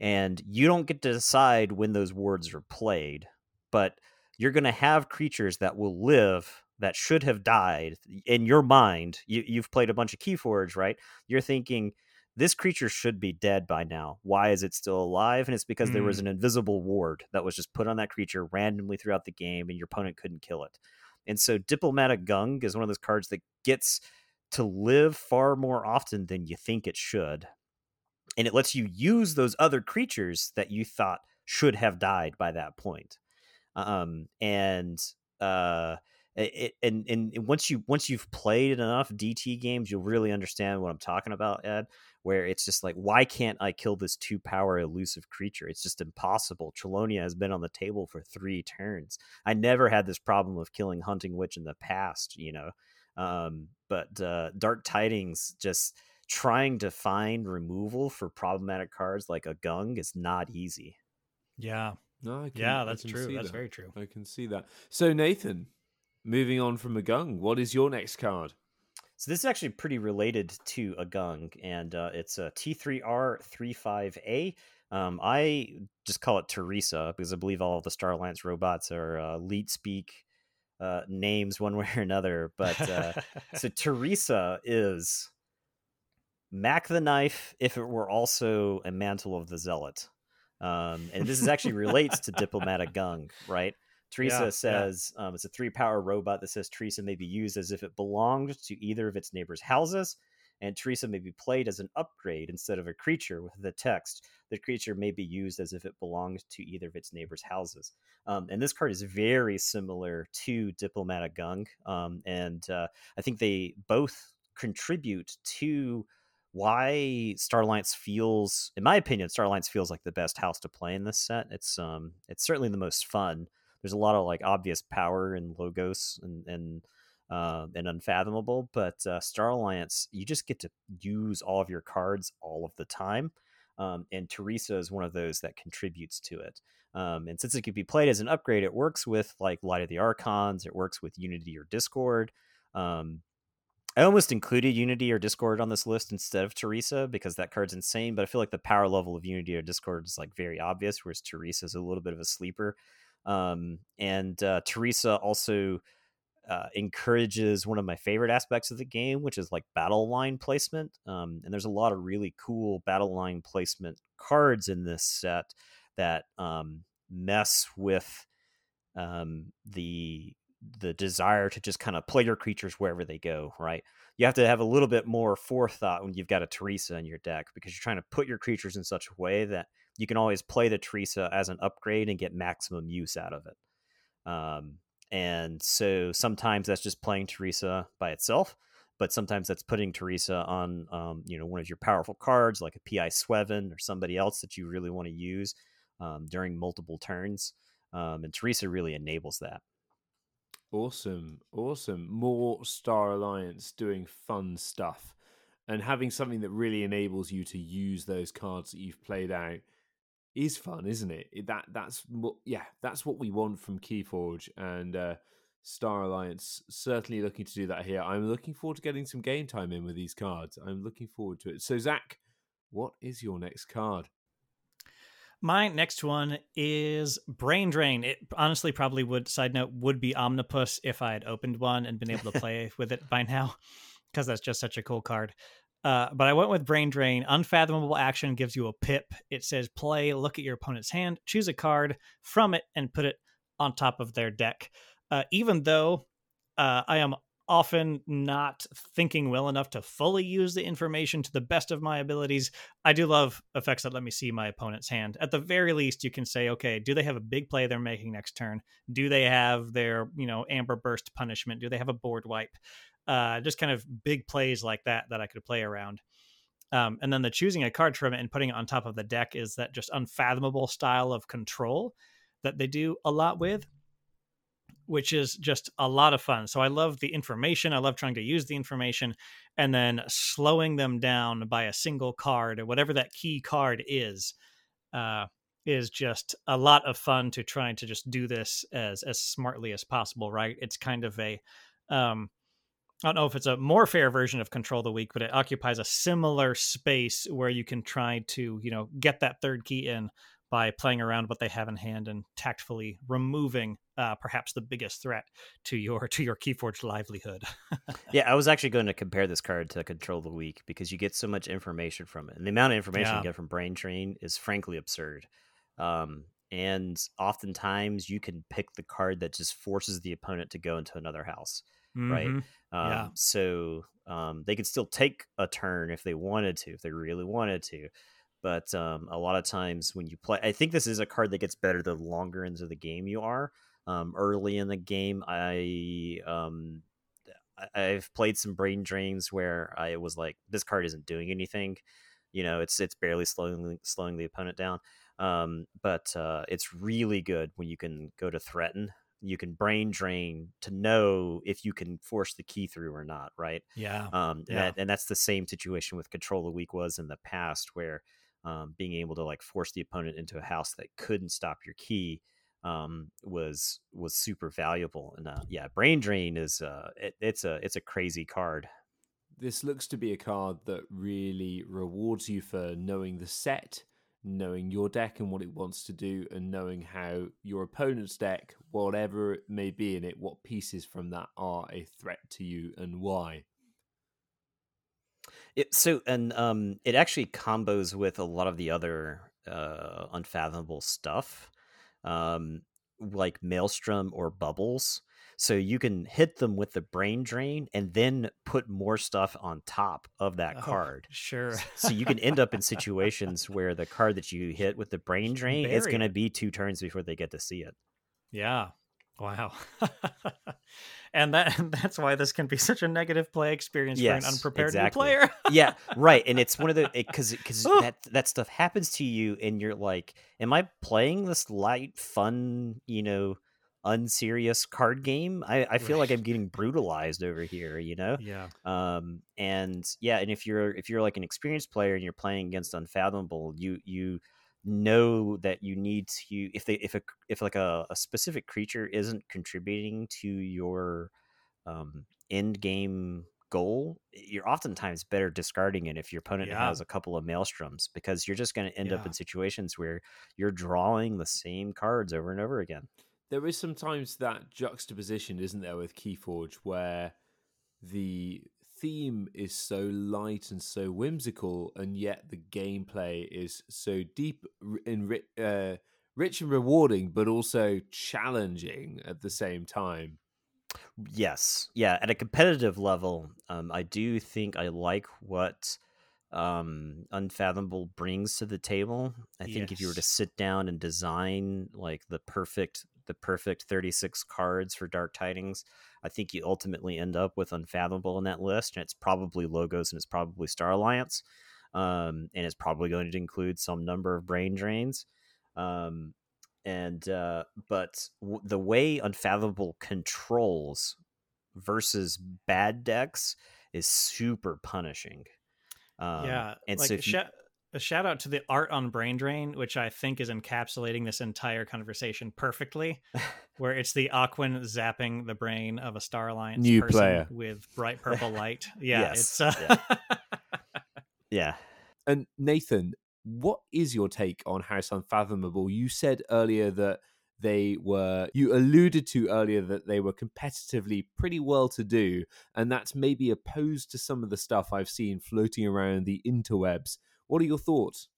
S3: and you don't get to decide when those wards are played, but you're going to have creatures that will live that should have died in your mind. You, you've played a bunch of Keyforge, right? You're thinking this creature should be dead by now. Why is it still alive? And it's because mm. there was mm. an invisible ward that was just put on that creature randomly throughout the game, and your opponent couldn't kill it. And so, Diplomat Agung is one of those cards that gets to live far more often than you think it should. And it lets you use those other creatures that you thought should have died by that point. Um, and uh, it, and and once you once you've played enough DT games, you'll really understand what I'm talking about, Ed. Where it's just like, why can't I kill this two power elusive creature? It's just impossible. Chelonia has been on the table for three turns. I never had this problem of killing Hunting Witch in the past, you know. Um, but uh, Dark Tidings just trying to find removal for problematic cards like Agung is not easy.
S1: Yeah.
S2: No, can,
S1: yeah, that's true. That's that. very true.
S2: I can see that. So Nathan, moving on from Agung, what is your next card?
S3: So this is actually pretty related to Agung, and uh, it's a T3R35A. Um, I just call it Teresa because I believe all of the Star Alliance robots are uh, leet speak uh, names one way or another. But uh, so Teresa is Mack the Knife if it were also a Mantle of the Zealot. Um, and this is actually relates to Diplomat Agung, right? Teresa yeah, says yeah. Um, it's a three power robot that says Teresa may be used as if it belonged to either of its neighbors' houses, and Teresa may be played as an upgrade instead of a creature with the text. The creature may be used as if it belonged to either of its neighbors' houses. Um, and this card is very similar to Diplomat Agung, um, and uh, I think they both contribute to why Star Alliance feels, in my opinion, Star Alliance feels like the best house to play in this set. It's um, it's certainly the most fun there's a lot of like obvious power and logos and and uh, and unfathomable. But uh, Star Alliance, you just get to use all of your cards all of the time. Um, and Teresa is one of those that contributes to it. Um, and since it can be played as an upgrade, it works with like Light of the Archons. It works with Unity or Discord. Um, I almost included Unity or Discord on this list instead of Teresa because that card's insane. But I feel like the power level of Unity or Discord is like very obvious, whereas Teresa is a little bit of a sleeper. Um, and uh, Teresa also uh, encourages one of my favorite aspects of the game, which is like battle line placement. Um, and there's a lot of really cool battle line placement cards in this set that um, mess with um, the the desire to just kind of play your creatures wherever they go. Right? You have to have a little bit more forethought when you've got a Teresa in your deck because you're trying to put your creatures in such a way that you can always play the Teresa as an upgrade and get maximum use out of it. Um, and so sometimes that's just playing Teresa by itself, but sometimes that's putting Teresa on, um, you know, one of your powerful cards like a PI Sweven or somebody else that you really want to use um, during multiple turns. Um, and Teresa really enables that.
S2: Awesome, awesome. More Star Alliance doing fun stuff and having something that really enables you to use those cards that you've played out is fun, isn't it? That that's what yeah, that's what we want from Keyforge and uh, Star Alliance. Certainly looking to do that here. I'm looking forward to getting some game time in with these cards. I'm looking forward to it. So Zach, what is your next card?
S1: My next one is Brain Drain. It honestly probably would, side note, would be Omnipus if I had opened one and been able to play with it by now, because that's just such a cool card. Uh, but I went with Brain Drain. Unfathomable action gives you a pip. It says play, look at your opponent's hand, choose a card from it, and put it on top of their deck. Uh, even though uh, I am often not thinking well enough to fully use the information to the best of my abilities. I do love effects that let me see my opponent's hand. At the very least, you can say, okay, do they have a big play they're making next turn? Do they have their, you know, amber burst punishment? Do they have a board wipe? Uh, just kind of big plays like that that I could play around. Um, and then the choosing a card from it and putting it on top of the deck is that just unfathomable style of control that they do a lot with which is just a lot of fun. So I love the information. I love trying to use the information and then slowing them down by a single card or whatever that key card is. Uh, is just a lot of fun to trying to just do this as as smartly as possible, right? It's kind of a um I don't know if it's a more fair version of Control the Weak, but it occupies a similar space where you can try to, you know, get that third key in by playing around what they have in hand and tactfully removing uh, perhaps the biggest threat to your to your Keyforge livelihood.
S3: yeah, I was actually going to compare this card to Control the Weak because you get so much information from it, and the amount of information yeah. you get from Brain Drain is frankly absurd. Um, and oftentimes you can pick the card that just forces the opponent to go into another house, mm-hmm. right? Um, yeah. So um, they could still take a turn if they wanted to, if they really wanted to but um, a lot of times when you play, I think this is a card that gets better the longer into the game you are. Um, early in the game, I um, I've played some brain drains where I was like, this card isn't doing anything. You know, it's it's barely slowing slowing the opponent down. Um, but uh, it's really good when you can go to threaten. You can brain drain to know if you can force the key through or not, right?
S1: Yeah.
S3: Um, yeah. And, that, and that's the same situation with Control the Weak was in the past, where um, being able to like force the opponent into a house that couldn't stop your key um, was was super valuable. And uh, yeah, brain drain is uh, it, it's a it's a crazy card.
S2: This looks to be a card that really rewards you for knowing the set, knowing your deck and what it wants to do, and knowing how your opponent's deck, whatever it may be in it, what pieces from that are a threat to you and why.
S3: It, so and um, it actually combos with a lot of the other uh, unfathomable stuff, um, like Maelstrom or Bubbles. So you can hit them with the brain drain and then put more stuff on top of that oh, card.
S1: Sure.
S3: so you can end up in situations where the card that you hit with the brain drain, is going to be two turns before they get to see it.
S1: Yeah. Wow. and that that's why this can be such a negative play experience yes, for an unprepared exactly. player.
S3: yeah, right. And it's one of the because because that that stuff happens to you, and you're like, "Am I playing this light, fun, you know, unserious card game? I, I feel right. like I'm getting brutalized over here, you know?
S1: Yeah.
S3: Um. And yeah, and if you're if you're like an experienced player and you're playing against Unfathomable, you you know that you need to if they if a if like a, a specific creature isn't contributing to your um, end game goal, you're oftentimes better discarding it if your opponent yeah. has a couple of maelstroms because you're just going to end yeah. up in situations where you're drawing the same cards over and over again.
S2: There is sometimes that juxtaposition, isn't there, with Keyforge, where the theme is so light and so whimsical, and yet the gameplay is so deep and uh, rich and rewarding, but also challenging at the same time.
S3: Yes, yeah. At a competitive level, um, I do think I like what um, Unfathomable brings to the table. I think yes. if you were to sit down and design like the perfect the perfect 36 cards for Dark Tidings, I think you ultimately end up with Unfathomable in that list, and it's probably logos and it's probably Star Alliance, um, and it's probably going to include some number of brain drains. Um, and uh, but w- the way Unfathomable controls versus bad decks is super punishing.
S1: Um, yeah, and like so if you, a shout out to the art on Brain Drain, which I think is encapsulating this entire conversation perfectly, where it's the Aquan zapping the brain of a Star Alliance
S2: new player
S1: with bright purple light. Yeah,
S3: yes.
S1: it's uh...
S3: yeah. yeah.
S2: And Nathan, what is your take on House Unfathomable? You said earlier that they were you alluded to earlier that they were competitively pretty well to do and that's maybe opposed to some of the stuff i've seen floating around the interwebs what are your thoughts?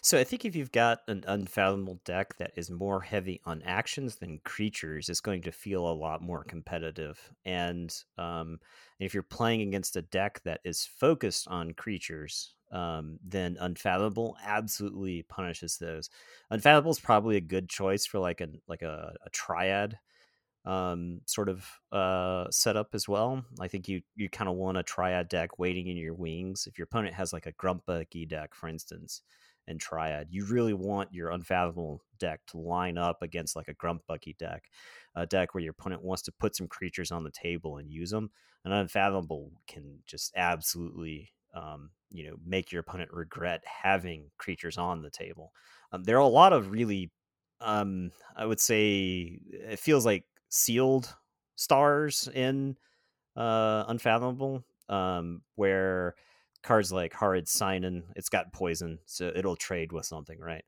S3: So I think if you've got an unfathomable deck that is more heavy on actions than creatures, it's going to feel a lot more competitive. And um, if you're playing against a deck that is focused on creatures, um, then Unfathomable absolutely punishes those. Unfathomable is probably a good choice for like a like a, a triad um, sort of uh, setup as well. I think you you kind of want a triad deck waiting in your wings. If your opponent has like a Grumpbucky deck, for instance, and triad, you really want your unfathomable deck to line up against like a Grumpbucky deck, a deck where your opponent wants to put some creatures on the table and use them. An unfathomable can just absolutely um, you know make your opponent regret having creatures on the table. Um, there are a lot of really um, I would say it feels like sealed stars in uh, Unfathomable, um, where cards like Horrid Synan, it's got poison, so it'll trade with something, right?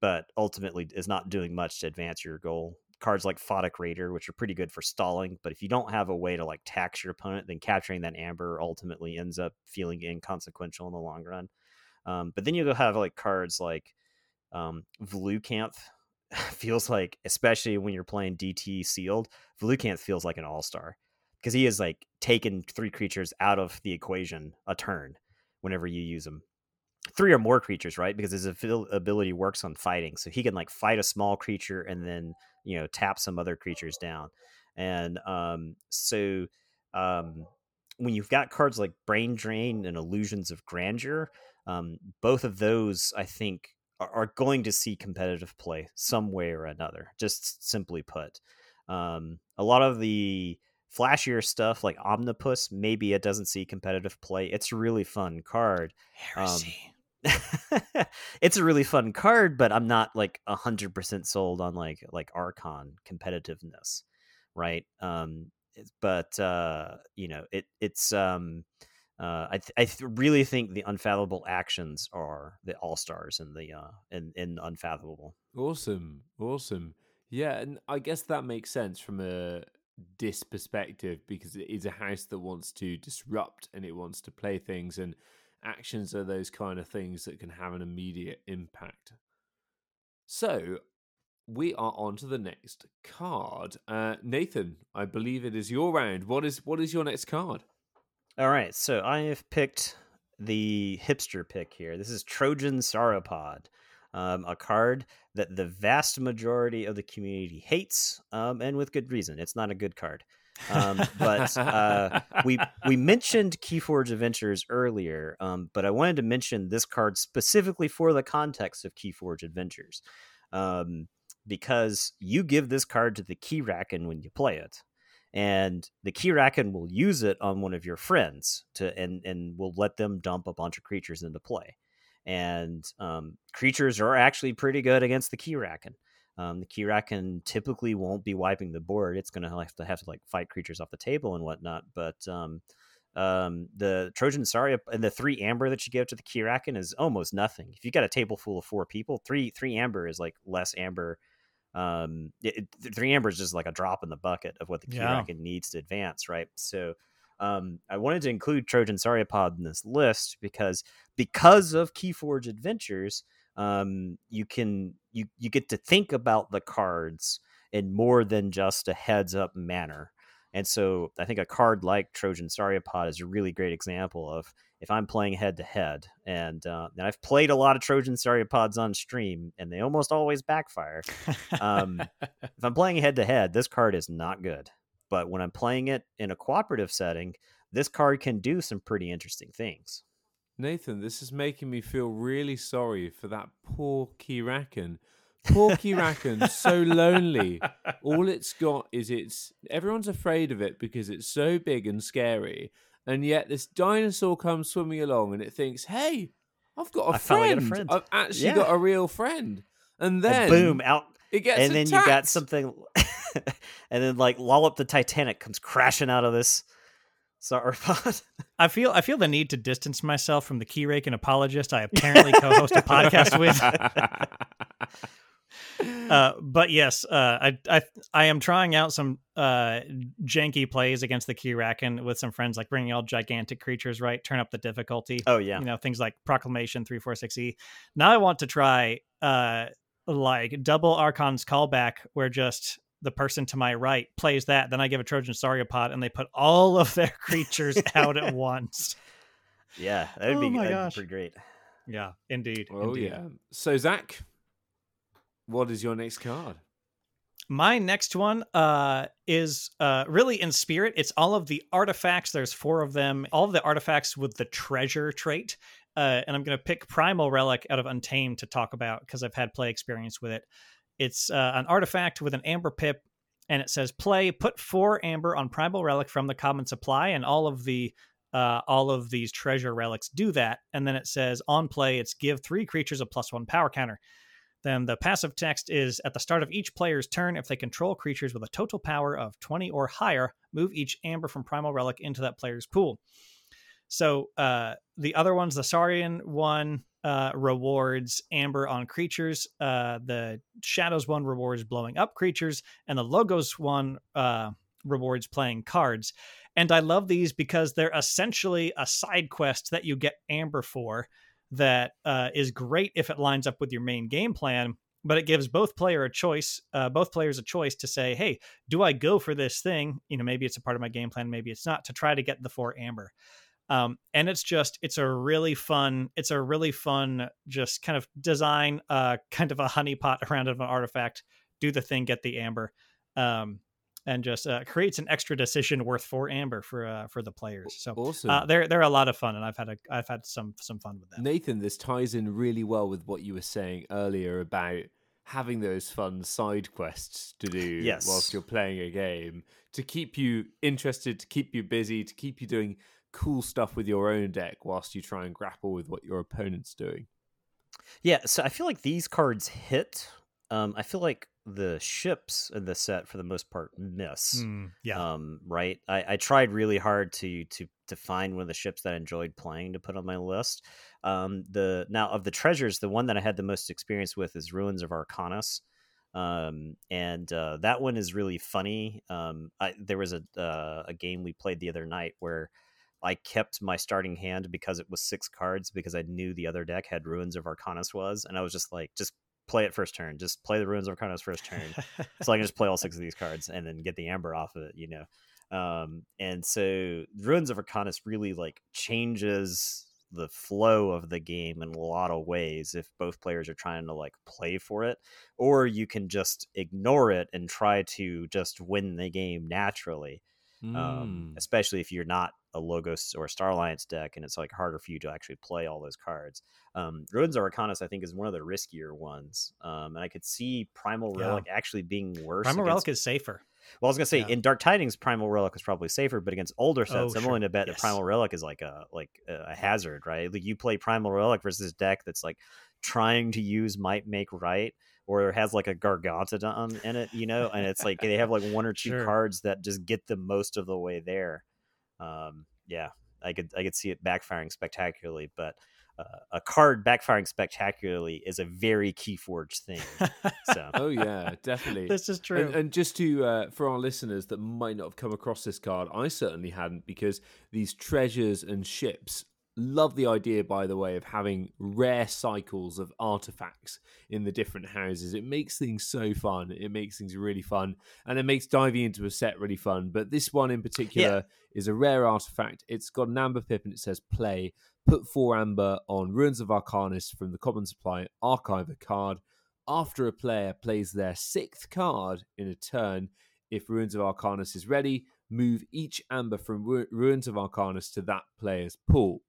S3: But ultimately is not doing much to advance your goal. Cards like Photic Raider, which are pretty good for stalling, but if you don't have a way to like tax your opponent, then capturing that amber ultimately ends up feeling inconsequential in the long run. Um, but then you'll have like cards like um, Vlucanth, feels like, especially when you're playing DT sealed, Vlucanth feels like an all star because he has like taken three creatures out of the equation a turn whenever you use him. Three or more creatures, right? Because his ability works on fighting, so he can like fight a small creature and then you know tap some other creatures down. And um, so um, when you've got cards like Brain Drain and Illusions of Grandeur, um, both of those I think are going to see competitive play some way or another. Just simply put, um, a lot of the flashier stuff like Omnipus, maybe it doesn't see competitive play. It's a really fun card. Um, it's a really fun card, but I'm not like a hundred percent sold on like like Archon competitiveness, right? Um, but uh, you know, it it's um uh, I th- I th- really think the unfathomable actions are the all stars in the uh in unfathomable.
S2: Awesome, awesome. Yeah, and I guess that makes sense from a dis perspective because it is a house that wants to disrupt and it wants to play things, and actions are those kind of things that can have an immediate impact. So we are on to the next card. Uh, Nathan, I believe it is your round. What is what is your next card?
S3: All right, so I have picked the hipster pick here. This is Trojan Sauropod, um, a card that the vast majority of the community hates, um, and with good reason. It's not a good card. um, but uh, we we mentioned Keyforge Adventures earlier, um, but I wanted to mention this card specifically for the context of Keyforge Adventures, um, because you give this card to the Keyraken when you play it, and the Keyraken will use it on one of your friends to and and will let them dump a bunch of creatures into play. And um, creatures are actually pretty good against the Keyraken. Um, the Keyraken typically won't be wiping the board. It's going to have to have to like fight creatures off the table and whatnot. But um, um, the Trojan Saria and the three amber that you give to the Keyraken is almost nothing. If you got a table full of four people, three three amber is like less amber um, it, it, three amber is just like a drop in the bucket of what the Keyraken yeah. needs to advance, right? So um, I wanted to include Trojan Sauropod in this list because because of Keyforge Adventures, um, you can you you get to think about the cards in more than just a heads up manner. And so I think a card like Trojan Sauropod is a really great example of if I'm playing head to head, and uh, and I've played a lot of Trojan Sauropods on stream, and they almost always backfire. Um, if I'm playing head to head, this card is not good. But when I'm playing it in a cooperative setting, this card can do some pretty interesting things.
S2: Nathan, this is making me feel really sorry for that poor Keyraken. Poor Keyraken, so lonely. All it's got is it's everyone's afraid of it because it's so big and scary and yet this dinosaur comes swimming along and it thinks, "Hey, I've got a, I friend. a friend. I've actually yeah. got a real friend." And then
S3: and boom, out it gets and attacked. then you got something, and then like Lollop the Titanic comes crashing out of this sauropod.
S1: I feel I feel the need to distance myself from the Keyraken apologist I apparently co-host a podcast with. uh, but yes, uh, I, I I am trying out some uh, janky plays against the Keyraken with some friends, like bringing all gigantic creatures. Right, turn up the difficulty.
S3: Oh yeah,
S1: you know things like Proclamation three four six E. Now I want to try uh, like double Archon's callback, where just the person to my right plays that, then I give a Trojan Sauropod, and they put all of their creatures out at once.
S3: Yeah, that'd,
S1: Oh
S3: be,
S1: my gosh.
S3: be pretty great.
S1: Yeah, indeed.
S2: Oh
S1: indeed.
S2: yeah. So Zach, what is your next card?
S1: My next one uh, is uh, really in spirit. It's all of the artifacts. There's four of them. All of the artifacts with the treasure trait. Uh, and I'm going to pick Primal Relic out of Untamed to talk about because I've had play experience with it. It's uh, an artifact with an amber pip, and it says play put four amber on Primal Relic from the common supply, and all of the uh, all of these treasure relics do that. And then it says on play, it's give three creatures a plus one power counter. Then the passive text is at the start of each player's turn, if they control creatures with a total power of 20 or higher, move each amber from Primal Relic into that player's pool. So uh, the other ones, the Saurian one uh, rewards amber on creatures, uh, the Shadows one rewards blowing up creatures, and the Logos one uh, rewards playing cards. And I love these because they're essentially a side quest that you get amber for that uh, is great if it lines up with your main game plan but it gives both player a choice uh, both players a choice to say hey do i go for this thing? You know maybe it's a part of my game plan maybe it's not to try to get the four amber. Um, and it's just it's a really fun it's a really fun just kind of design uh, kind of a honeypot around of an artifact. Do the thing get the amber. Um, and just uh, creates an extra decision worth four amber for uh, for the players so
S2: Awesome.
S1: uh, they're they're a lot of fun and i've had a i've had some some fun with them
S2: Nathan, this ties in really well with what you were saying earlier about having those fun side quests to do
S3: Yes.
S2: whilst you're playing a game to keep you interested, to keep you busy, to keep you doing cool stuff with your own deck whilst you try and grapple with what your opponent's doing.
S3: Yeah, so I feel like these cards hit. Um, I feel like the ships in the set, for the most part, miss.
S1: Mm, yeah
S3: Um, right. I, I tried really hard to to to find one of the ships that I enjoyed playing to put on my list. Um, the now of the treasures, the one that I had the most experience with is Ruins of Arcanus. Um, and uh, that one is really funny. Um, I, there was a uh, a game we played the other night where I kept my starting hand because it was six cards because I knew the other deck had Ruins of Arcanus was, and I was just like, just play it first turn, just play the Ruins of Arcanus first turn, so I can just play all six of these cards and then get the amber off of it, you know. Um, and so Ruins of Arcanus really like changes the flow of the game in a lot of ways if both players are trying to like play for it or you can just ignore it and try to just win the game naturally um,
S2: Mm.
S3: especially if you're not a Logos or a Star Alliance deck, and it's like harder for you to actually play all those cards. Um, Ruins of Arcanus, I think, is one of the riskier ones, um, and I could see Primal
S1: Yeah.
S3: Relic actually being worse.
S1: primal
S3: against-
S1: relic is safer
S3: well, I was gonna say
S1: Yeah.
S3: in Dark Tidings, Primal Relic is probably safer, but against older sets,
S1: Oh,
S3: I'm
S1: sure.
S3: willing to bet
S1: Yes.
S3: that Primal Relic is like a like a hazard, right? Like you play Primal Relic versus a deck that's like trying to use Might Make Right, or has like a Gargantodon in it, you know, and it's like they have like one or two
S1: Sure.
S3: cards that just get them most of the way there. Um, yeah, I could I could see it backfiring spectacularly, but. Uh, a card backfiring spectacularly is a very Keyforge thing. So
S2: Oh yeah, definitely.
S1: this is true
S2: And, and just to uh, for our listeners that might not have come across this card, I certainly hadn't because these treasures and ships love the idea, by the way, of having rare cycles of artifacts in the different houses. It makes things so fun. It makes things really fun, and it makes diving into a set really fun. But this one in particular is a rare artifact. It's got an amber pip and it says play. Put four amber on Ruins of Arcanus from the common supply. Archive a card after a player plays their sixth card in a turn, if Ruins of Arcanus is ready, move each amber from Ru- Ruins of Arcanus to that player's pool.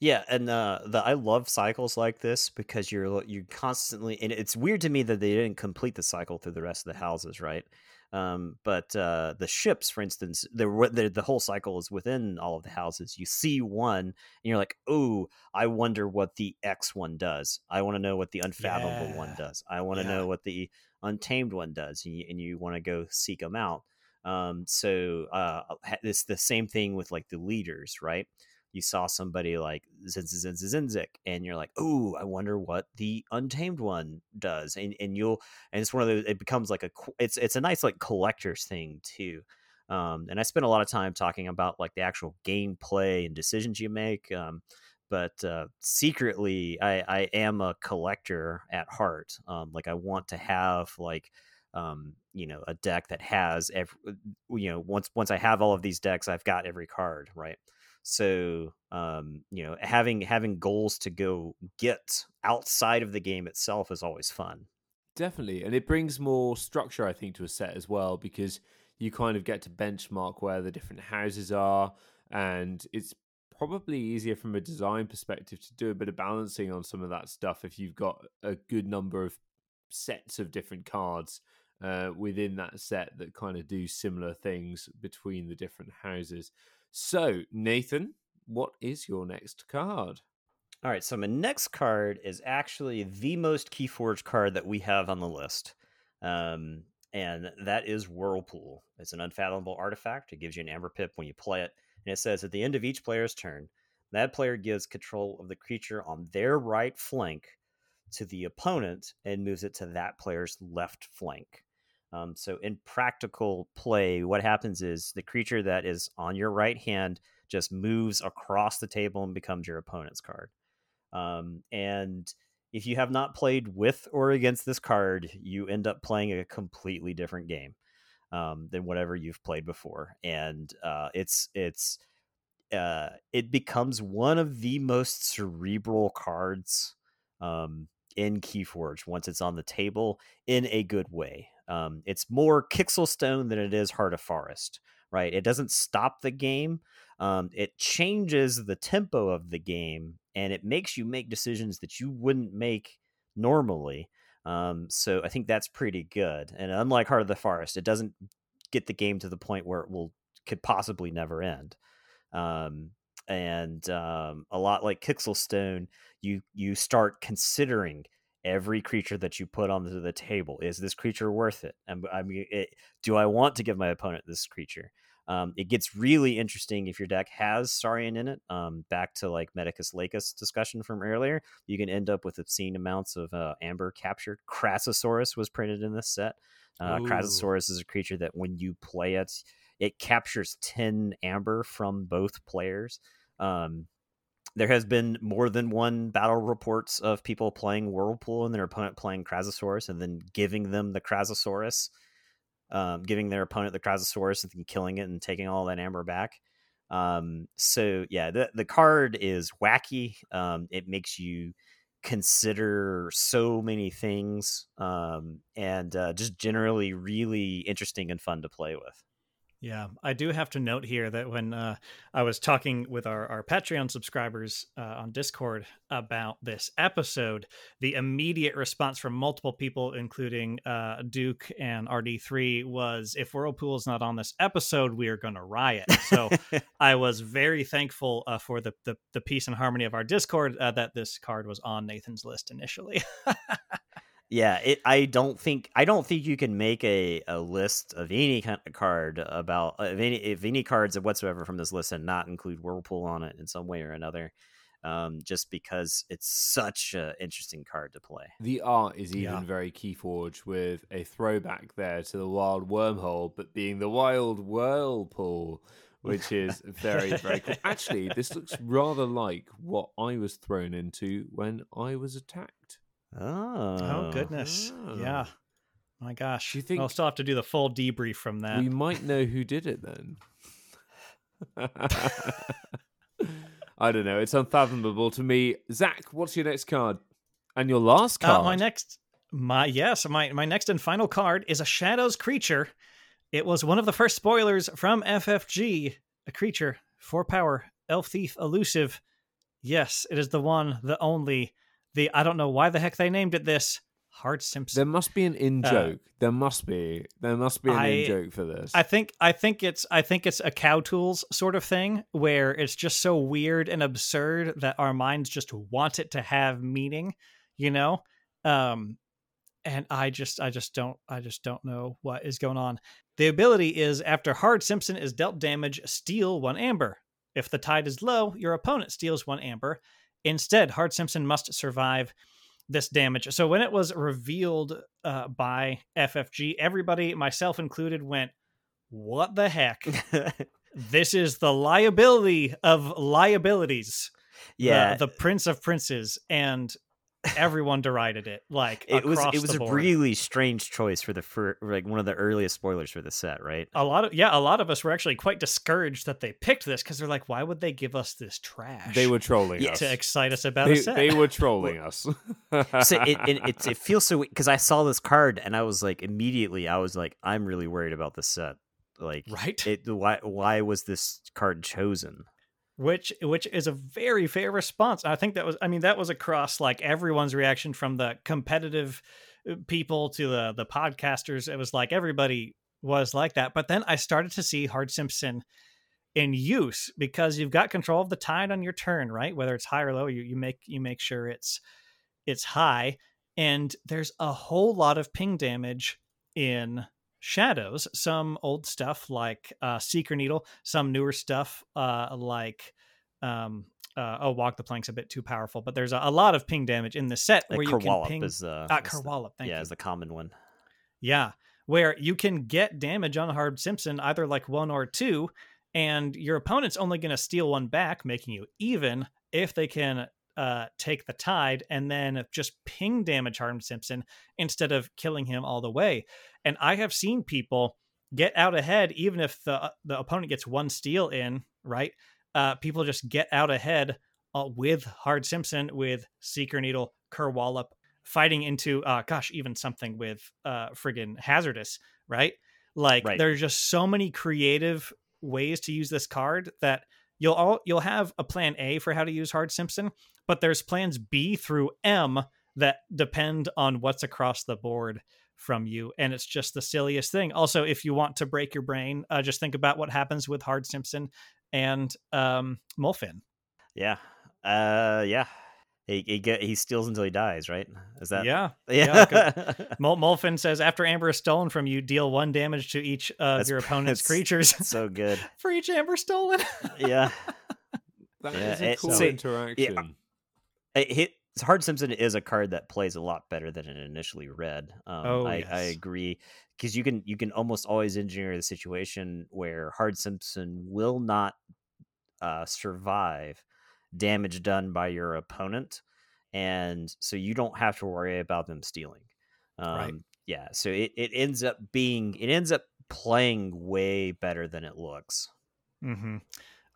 S3: Yeah, and uh, the I love cycles like this because you're you constantly and it's weird to me that they didn't complete the cycle through the rest of the houses, right? Um, but uh, the ships, for instance, the, the the whole cycle is within all of the houses. You see one, and you're like, "Oh, I wonder what the X one does. I want to know what the unfathomable one does. I want to
S1: Yeah.
S3: know what the untamed one does." And you, and you want to go seek them out. Um, so uh, it's the same thing with like the leaders, right? You saw somebody like Zinzik, and you're like, oh, I wonder what the Untamed one does, and and you'll and it's one of those. It becomes like a it's it's a nice like collector's thing too. Um, and I spent a lot of time talking about like the actual gameplay and decisions you make. Um, but uh, secretly, I, I am a collector at heart. Um, like I want to have like um, you know a deck that has every you know once once I have all of these decks, I've got every card right. So um, you know having having goals to go get outside of the game itself is always fun.
S2: Definitely, and it brings more structure, I think, to a set as well because you kind of get to benchmark where the different houses are, and it's probably easier from a design perspective to do a bit of balancing on some of that stuff if you've got a good number of sets of different cards uh, within that set that kind of do similar things between the different houses. So, Nathan, what is your next card?
S3: All right, so my next card is actually the most Keyforge card that we have on the list. Um, and that is Whirlpool. It's an unfathomable artifact. It gives you an Amber Pip when you play it. And it says at the end of each player's turn, that player gives control of the creature on their right flank to the opponent and moves it to that player's left flank. Um, so, in practical play, what happens is the creature that is on your right hand just moves across the table and becomes your opponent's card. Um, and if you have not played with or against this card, you end up playing a completely different game um, than whatever you've played before, and uh, it's it's uh, it becomes one of the most cerebral cards um, in Keyforge once it's on the table in a good way. Um, it's more Kixelstone than it is Heart of Forest, right? It doesn't stop the game. Um, it changes the tempo of the game and it makes you make decisions that you wouldn't make normally. Um, so I think that's pretty good. And unlike Heart of the Forest, it doesn't get the game to the point where it will could possibly never end. Um, and um, a lot like Kixelstone, you you start considering every creature that you put onto the table. Is this creature worth it? And I mean, it, do I want to give my opponent this creature? Um, it gets really interesting if your deck has Saurian in it. Um, back to like Medicus Lacus discussion from earlier, you can end up with obscene amounts of uh, amber captured. Crassosaurus was printed in this set. Uh, Crassosaurus is a creature that when you play it, it captures 10 amber from both players. Um, there has been more than one battle reports of people playing Whirlpool and their opponent playing Crassosaurus and then giving them the Crassosaurus um, giving their opponent the Crassosaurus and then killing it and taking all that amber back. Um, so yeah, the the card is wacky. Um, it makes you consider so many things, um, and uh, just generally really interesting and fun to play with.
S1: Yeah, I do have to note here that when uh, I was talking with our, our Patreon subscribers uh, on Discord about this episode, the immediate response from multiple people, including uh, Duke and RD3, was if Whirlpool is not on this episode, we are going to riot. So I was very thankful uh, for the, the, the peace and harmony of our Discord uh, that this card was on Nathan's list initially.
S3: Yeah, it. I don't think I don't think you can make a, a list of any kind of card about of any if any cards whatsoever from this list and not include Whirlpool on it in some way or another. Um, just because it's such an interesting card to play.
S2: The art is even yeah. very Keyforge with a throwback there to the wild wormhole, but being the wild whirlpool, which is very, very cool. Actually, this looks rather like what I was thrown into when I was attacked.
S3: Oh,
S1: oh goodness, oh. yeah. My gosh, you think I'll still have to do the full debrief from that?
S2: We might know who did it then. I don't know. It's unfathomable to me. Zach, what's your next card? And your last card?
S1: Uh, my next, my yes, my my next and final card is a Shadows creature. It was one of the first spoilers from FFG. A creature, four power, elf thief, elusive. Yes, it is the one, the only the I don't know why the heck they named it this. Hard Simpson.
S2: There must be an in uh, joke. Uh, there must be. There must be an I, in joke for this.
S1: I think. I think it's. I think it's a cow tools sort of thing where it's just so weird and absurd that our minds just want it to have meaning. You know. Um, and I just. I just don't. I just don't know what is going on. The ability is after Hard Simpson is dealt damage, steal one amber. If the tide is low, your opponent steals one amber. Instead, Hard Simpson must survive this damage. So when it was revealed uh, by FFG, everybody, myself included, went, "What the heck? this is the liability of liabilities."
S3: yeah,
S1: the, the Prince of Princes, and everyone derided it. Like
S3: it was it was a really strange choice for the for like one of the earliest spoilers for the set, right?
S1: A lot of yeah, a lot of us were actually quite discouraged that they picked this because they're like, why would they give us this trash?
S2: They were trolling
S3: Yeah,
S2: us.
S1: to excite us about
S2: they,
S1: a set.
S2: they were trolling us.
S3: so it, it, it it feels so because I saw this card and I was like immediately I was like I'm really worried about this set. Like
S1: right,
S3: it why why was this card chosen?
S1: Which which is a very fair response. I think that was I mean that was across like everyone's reaction from the competitive uh, people to the the podcasters. It was like everybody was like that. But then I started to see Hard Simpson in use because you've got control of the tide on your turn, right? Whether it's high or low, you, you make you make sure it's it's high. And there's a whole lot of ping damage in shadows. Some old stuff like uh, Seeker Needle, some newer stuff uh, like um, uh, oh, Walk the Plank's a bit too powerful, but there's a, a lot of ping damage in the set
S3: Like
S1: where you can ping.
S3: is the
S1: Ah,
S3: the-
S1: Kerwallop, thank
S3: yeah
S1: you.
S3: is the common one.
S1: Yeah, where you can get damage on Hard Simpson either like one or two, and your opponent's only going to steal one back, making you even if they can uh, take the tide and then just ping damage Hard Simpson instead of killing him all the way. And I have seen people get out ahead even if the the opponent gets one steal in, right? Uh, people just get out ahead uh, with Hard Simpson, with Seeker Needle, Kerwallop, fighting into uh gosh even something with uh friggin hazardous right like
S3: Right.
S1: there's just so many creative ways to use this card that you'll all you'll have a plan a for how to use hard simpson but there's plans b through m that depend on what's across the board from you and it's just the silliest thing also if you want to break your brain uh, just think about what happens with hard simpson and um molfin
S3: Yeah. Uh yeah. He he, get, he steals until he dies, right? Is that
S1: yeah
S3: Yeah.
S1: Mol- Molfin says after amber is stolen from you, deal one damage to each of
S3: That's
S1: your opponent's
S3: that's-
S1: creatures
S3: so good.
S1: for each amber stolen.
S3: Yeah.
S2: That
S3: Yeah,
S2: is a
S3: it-
S2: cool
S3: so-
S2: interaction.
S3: It hit Hard Simpson is a card that plays a lot better than it initially read. Um,
S1: Oh,
S3: I, I agree because you can you can almost always engineer the situation where Hard Simpson will not uh, survive damage done by your opponent, and so you don't have to worry about them stealing. Um,
S1: Right.
S3: Yeah, so it, it ends up being it ends up playing way better than it looks.
S1: mm-hmm.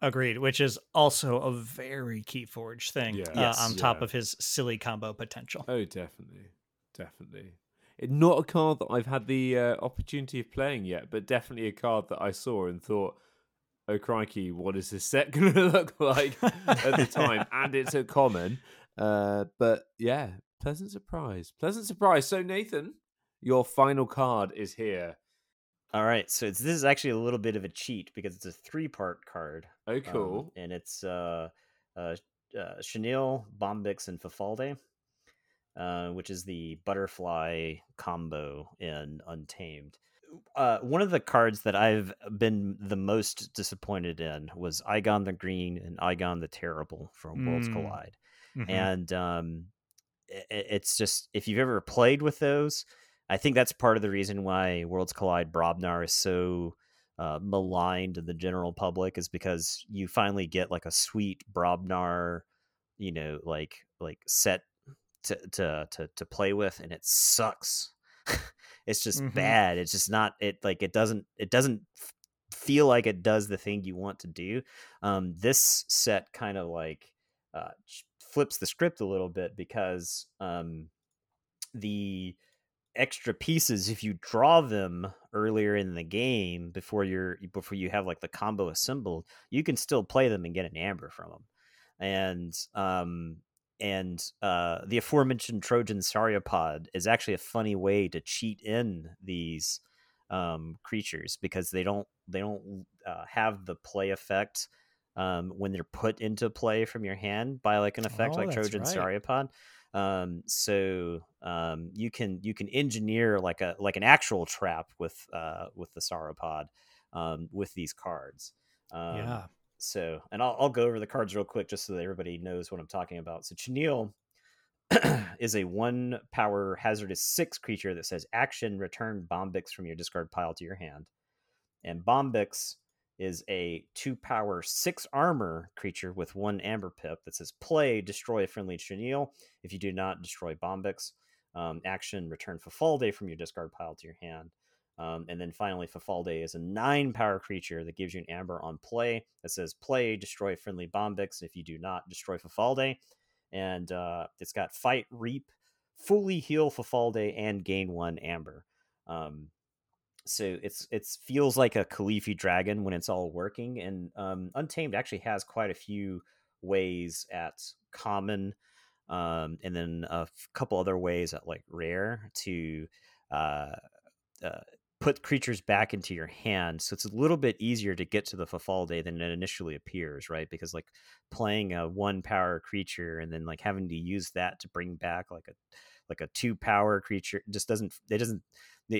S1: Agreed, which is also a very key forge thing
S2: Yeah.
S1: uh,
S3: Yes.
S1: on top
S2: Yeah.
S1: of his silly combo potential.
S2: Oh, definitely, definitely. It, not a card that I've had the uh, opportunity of playing yet, but definitely a card that I saw and thought, "Oh crikey, what is this set going to look like?" at the time, and it's a common. Uh, but yeah, pleasant surprise, pleasant surprise. So Nathan, your final card is here.
S3: All right, so it's, this is actually a little bit of a cheat because it's a three part card.
S2: Oh,
S3: um,
S2: cool.
S3: and it's uh, uh, uh, Chenille, Bombix, and Fafalde, uh, which is the butterfly combo in Untamed. Uh, one of the cards that I've been the most disappointed in was Igon the Green and Igon the Terrible from Worlds
S1: Mm.
S3: Collide
S1: Mhm.
S3: and um, i- i- it's just if you've ever played with those, I think that's part of the reason why Worlds Collide Brobnar is so uh, maligned to the general public is because you finally get like a sweet Brobnar, you know, like like set to to to, to play with, and it sucks. it's just
S1: Mhm.
S3: bad. It's just not it like it doesn't it doesn't feel like it does the thing you want to do. Um, this set kind of like uh, flips the script a little bit because um, the extra pieces, if you draw them earlier in the game before you're before you have like the combo assembled, you can still play them and get an amber from them. And um, and uh, the aforementioned Trojan Sauropod is actually a funny way to cheat in these um, creatures because they don't they don't uh, have the play effect um, when they're put into play from your hand by like an effect
S1: Oh,
S3: like Trojan
S1: right.
S3: Um, so um, you can you can engineer like a like an actual trap with uh, with the Sauropod um, with these cards. Um,
S1: yeah.
S3: So, and I'll, I'll go over the cards real quick just so that everybody knows what I'm talking about. So, Chenille is a one power hazardous six creature that says action return Bombix from your discard pile to your hand. And Bombix is a two power six armor creature with one amber pip that says play destroy a friendly Chenille. If you do not destroy Bombix, um, action return Fafalde from your discard pile to your hand. Um, and then finally, Fafalde is a nine power creature that gives you an amber on play that says play destroy friendly Bombix. If you do not destroy Fafalde, and uh, it's got fight, reap, fully heal Fafalde, and gain one amber. Um, so it's it feels like a Kelifi dragon when it's all working, and um, Untamed actually has quite a few ways at common, um, and then a couple other ways at like rare to uh, uh, put creatures back into your hand. So it's a little bit easier to get to the Fafalde than it initially appears, right? Because like playing a one power creature and then like having to use that to bring back like a like a two power creature just doesn't it doesn't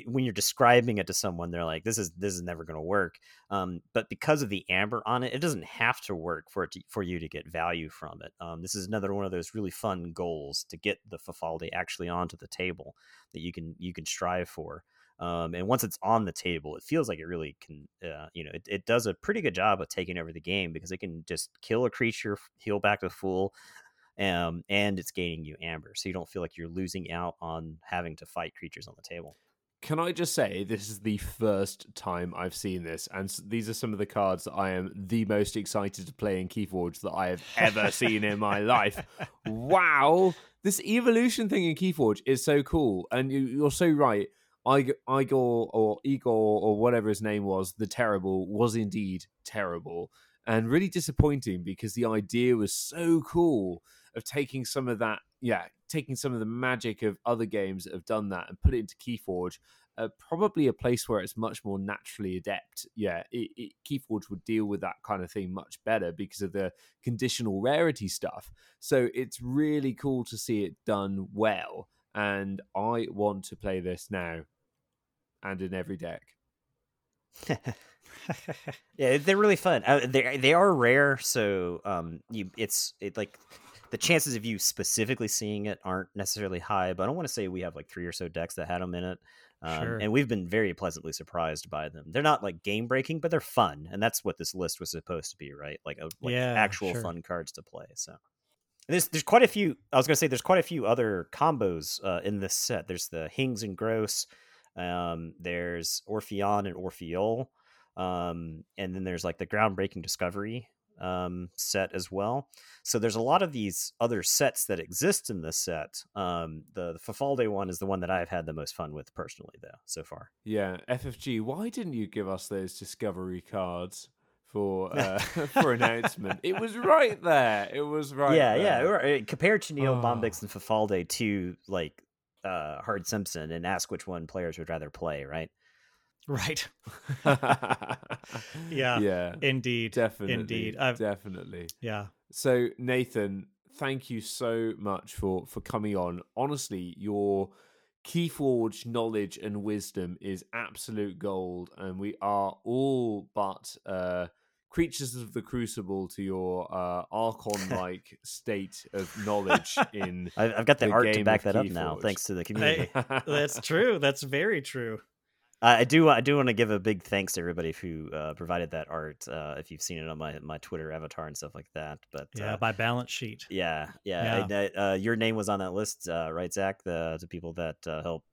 S3: when you're describing it to someone they're like this is this is never going to work um, but because of the amber on it it doesn't have to work for it to, for you to get value from it um, this is another one of those really fun goals to get the Fafalde actually onto the table that you can you can strive for um, and once it's on the table, it feels like it really can, uh, you know, it, it does a pretty good job of taking over the game because it can just kill a creature, heal back to full, um, and it's gaining you amber. So you don't feel like you're losing out on having to fight creatures on the table.
S2: Can I just say this is the first time I've seen this, and these are some of the cards that I am the most excited to play in Keyforge that I have ever seen in my life. Wow, this evolution thing in Keyforge is so cool, and you, are so right. Igor or Igor or whatever his name was, the terrible, was indeed terrible and really disappointing because the idea was so cool of taking some of that, yeah, taking some of the magic of other games that have done that and put it into Keyforge. Uh, probably a place where it's much more naturally adept. Yeah, it, it, Keyforge would deal with that kind of thing much better because of the conditional rarity stuff. So it's really cool to see it done well. And I want to play this now and in every deck.
S3: yeah, they're really fun. Uh, they they are rare, so um, you it's it like the chances of you specifically seeing it aren't necessarily high. But I don't want to say we have like three or so decks that had them in it, um, sure. and we've been very pleasantly surprised by them. They're not like game breaking, but they're fun, and that's what this list was supposed to be, right? Like a like yeah, actual sure. fun cards to play. So. there's there's quite a few. I was gonna say there's quite a few other combos uh, in this set. There's the Hings and Gross. Um, there's Orpheon and Orpheol. Um, and then there's like the groundbreaking discovery um, set as well. So there's a lot of these other sets that exist in this set. Um, the, the Fafalde one is the one that I've had the most fun with personally, though, so far.
S2: Yeah, FFG. Why didn't you give us those discovery cards? For uh, for announcement, it was right there. It was right.
S3: Yeah,
S2: there.
S3: yeah. Compare Chenille, oh. Bombix, and Fafalde to like uh, Hard Simpson and ask which one players would rather play, right?
S1: Right. yeah. Yeah. Indeed.
S2: Definitely.
S1: Indeed.
S2: I've, definitely.
S1: Yeah.
S2: So Nathan, thank you so much for for coming on. Honestly, your Keyforge knowledge and wisdom is absolute gold, and we are all but uh, creatures of the crucible to your uh, archon like state of knowledge in
S3: i've got the, the art to back that up now thanks to the community
S1: hey, that's true that's very true
S3: I do. I do want to give a big thanks to everybody who uh, provided that art. Uh, if you've seen it on my, my Twitter avatar and stuff like that, but
S1: yeah,
S3: uh,
S1: by balance sheet.
S3: Yeah, yeah. yeah. I, uh, your name was on that list, uh, right, Zach? The, the people that uh, help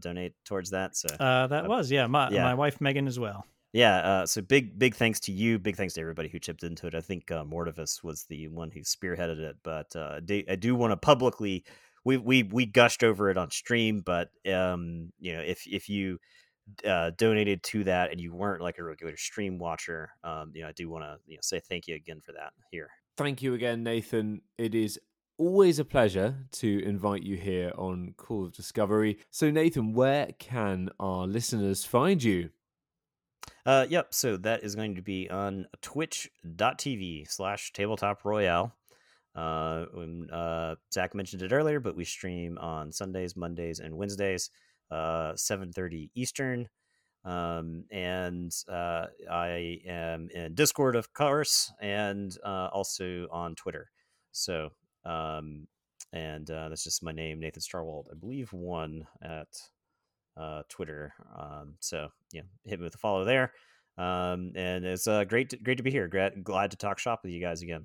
S3: donate towards that. So
S1: that was yeah. My yeah. my wife Megan as well
S3: yeah uh, so big big thanks to you big thanks to everybody who chipped into it. I think uh, mortivus was the one who spearheaded it but uh, i do want to publicly we, we we gushed over it on stream but um you know if if you uh, donated to that and you weren't like a regular stream watcher um you know i do want to you know say thank you again for that here.
S2: Thank you again nathan. It is always a pleasure to invite you here on call of discovery. So nathan where can our listeners find you
S3: uh, yep. So that is going to be on twitch.tv slash tabletop royale. Uh, when, uh, Zach mentioned it earlier, but we stream on Sundays, Mondays, and Wednesdays, uh, 7.30 Eastern. Um, and uh, I am in Discord, of course, and uh, also on Twitter. So, um, and uh, that's just my name, Nathan Starwalt. I believe one at uh, Twitter. Um, so yeah, hit me with a follow there. Um, and it's uh, great, to, great to be here. Glad, glad to talk shop with you guys again.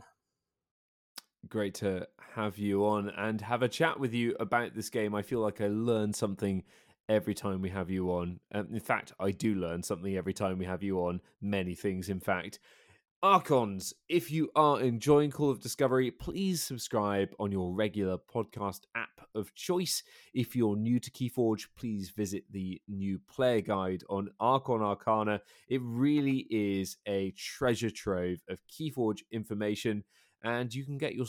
S2: Great to have you on and have a chat with you about this game. I feel like I learn something every time we have you on. Um, in fact, I do learn something every time we have you on. Many things, in fact. Archons, if you are enjoying Call of Discovery, please subscribe on your regular podcast app of choice. If you're new to Keyforge, please visit the new player guide on Archon Arcana. It really is a treasure trove of Keyforge information and you can get your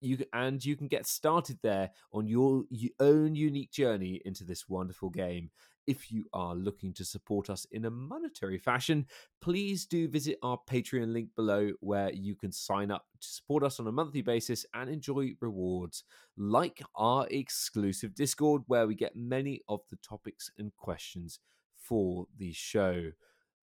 S2: you and you can get started there on your own unique journey into this wonderful game. If you are looking to support us in a monetary fashion, please do visit our Patreon link below where you can sign up to support us on a monthly basis and enjoy rewards like our exclusive Discord where we get many of the topics and questions for the show.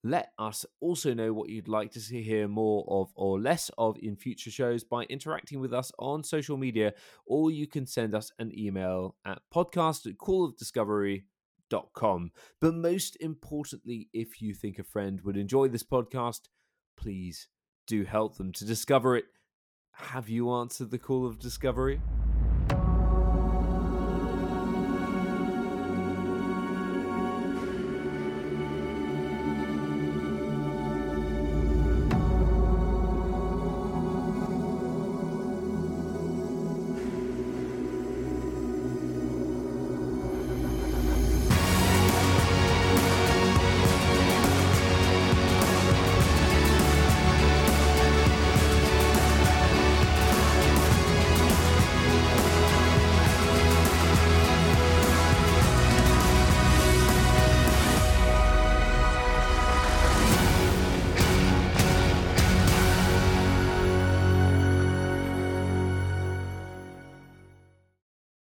S2: Let us also know what you'd like to see hear more of or less of in future shows by interacting with us on social media, or you can send us an email at podcast at callofdiscovery.com. But most importantly, if you think a friend would enjoy this podcast, please do help them to discover it. Have you answered the call of discovery?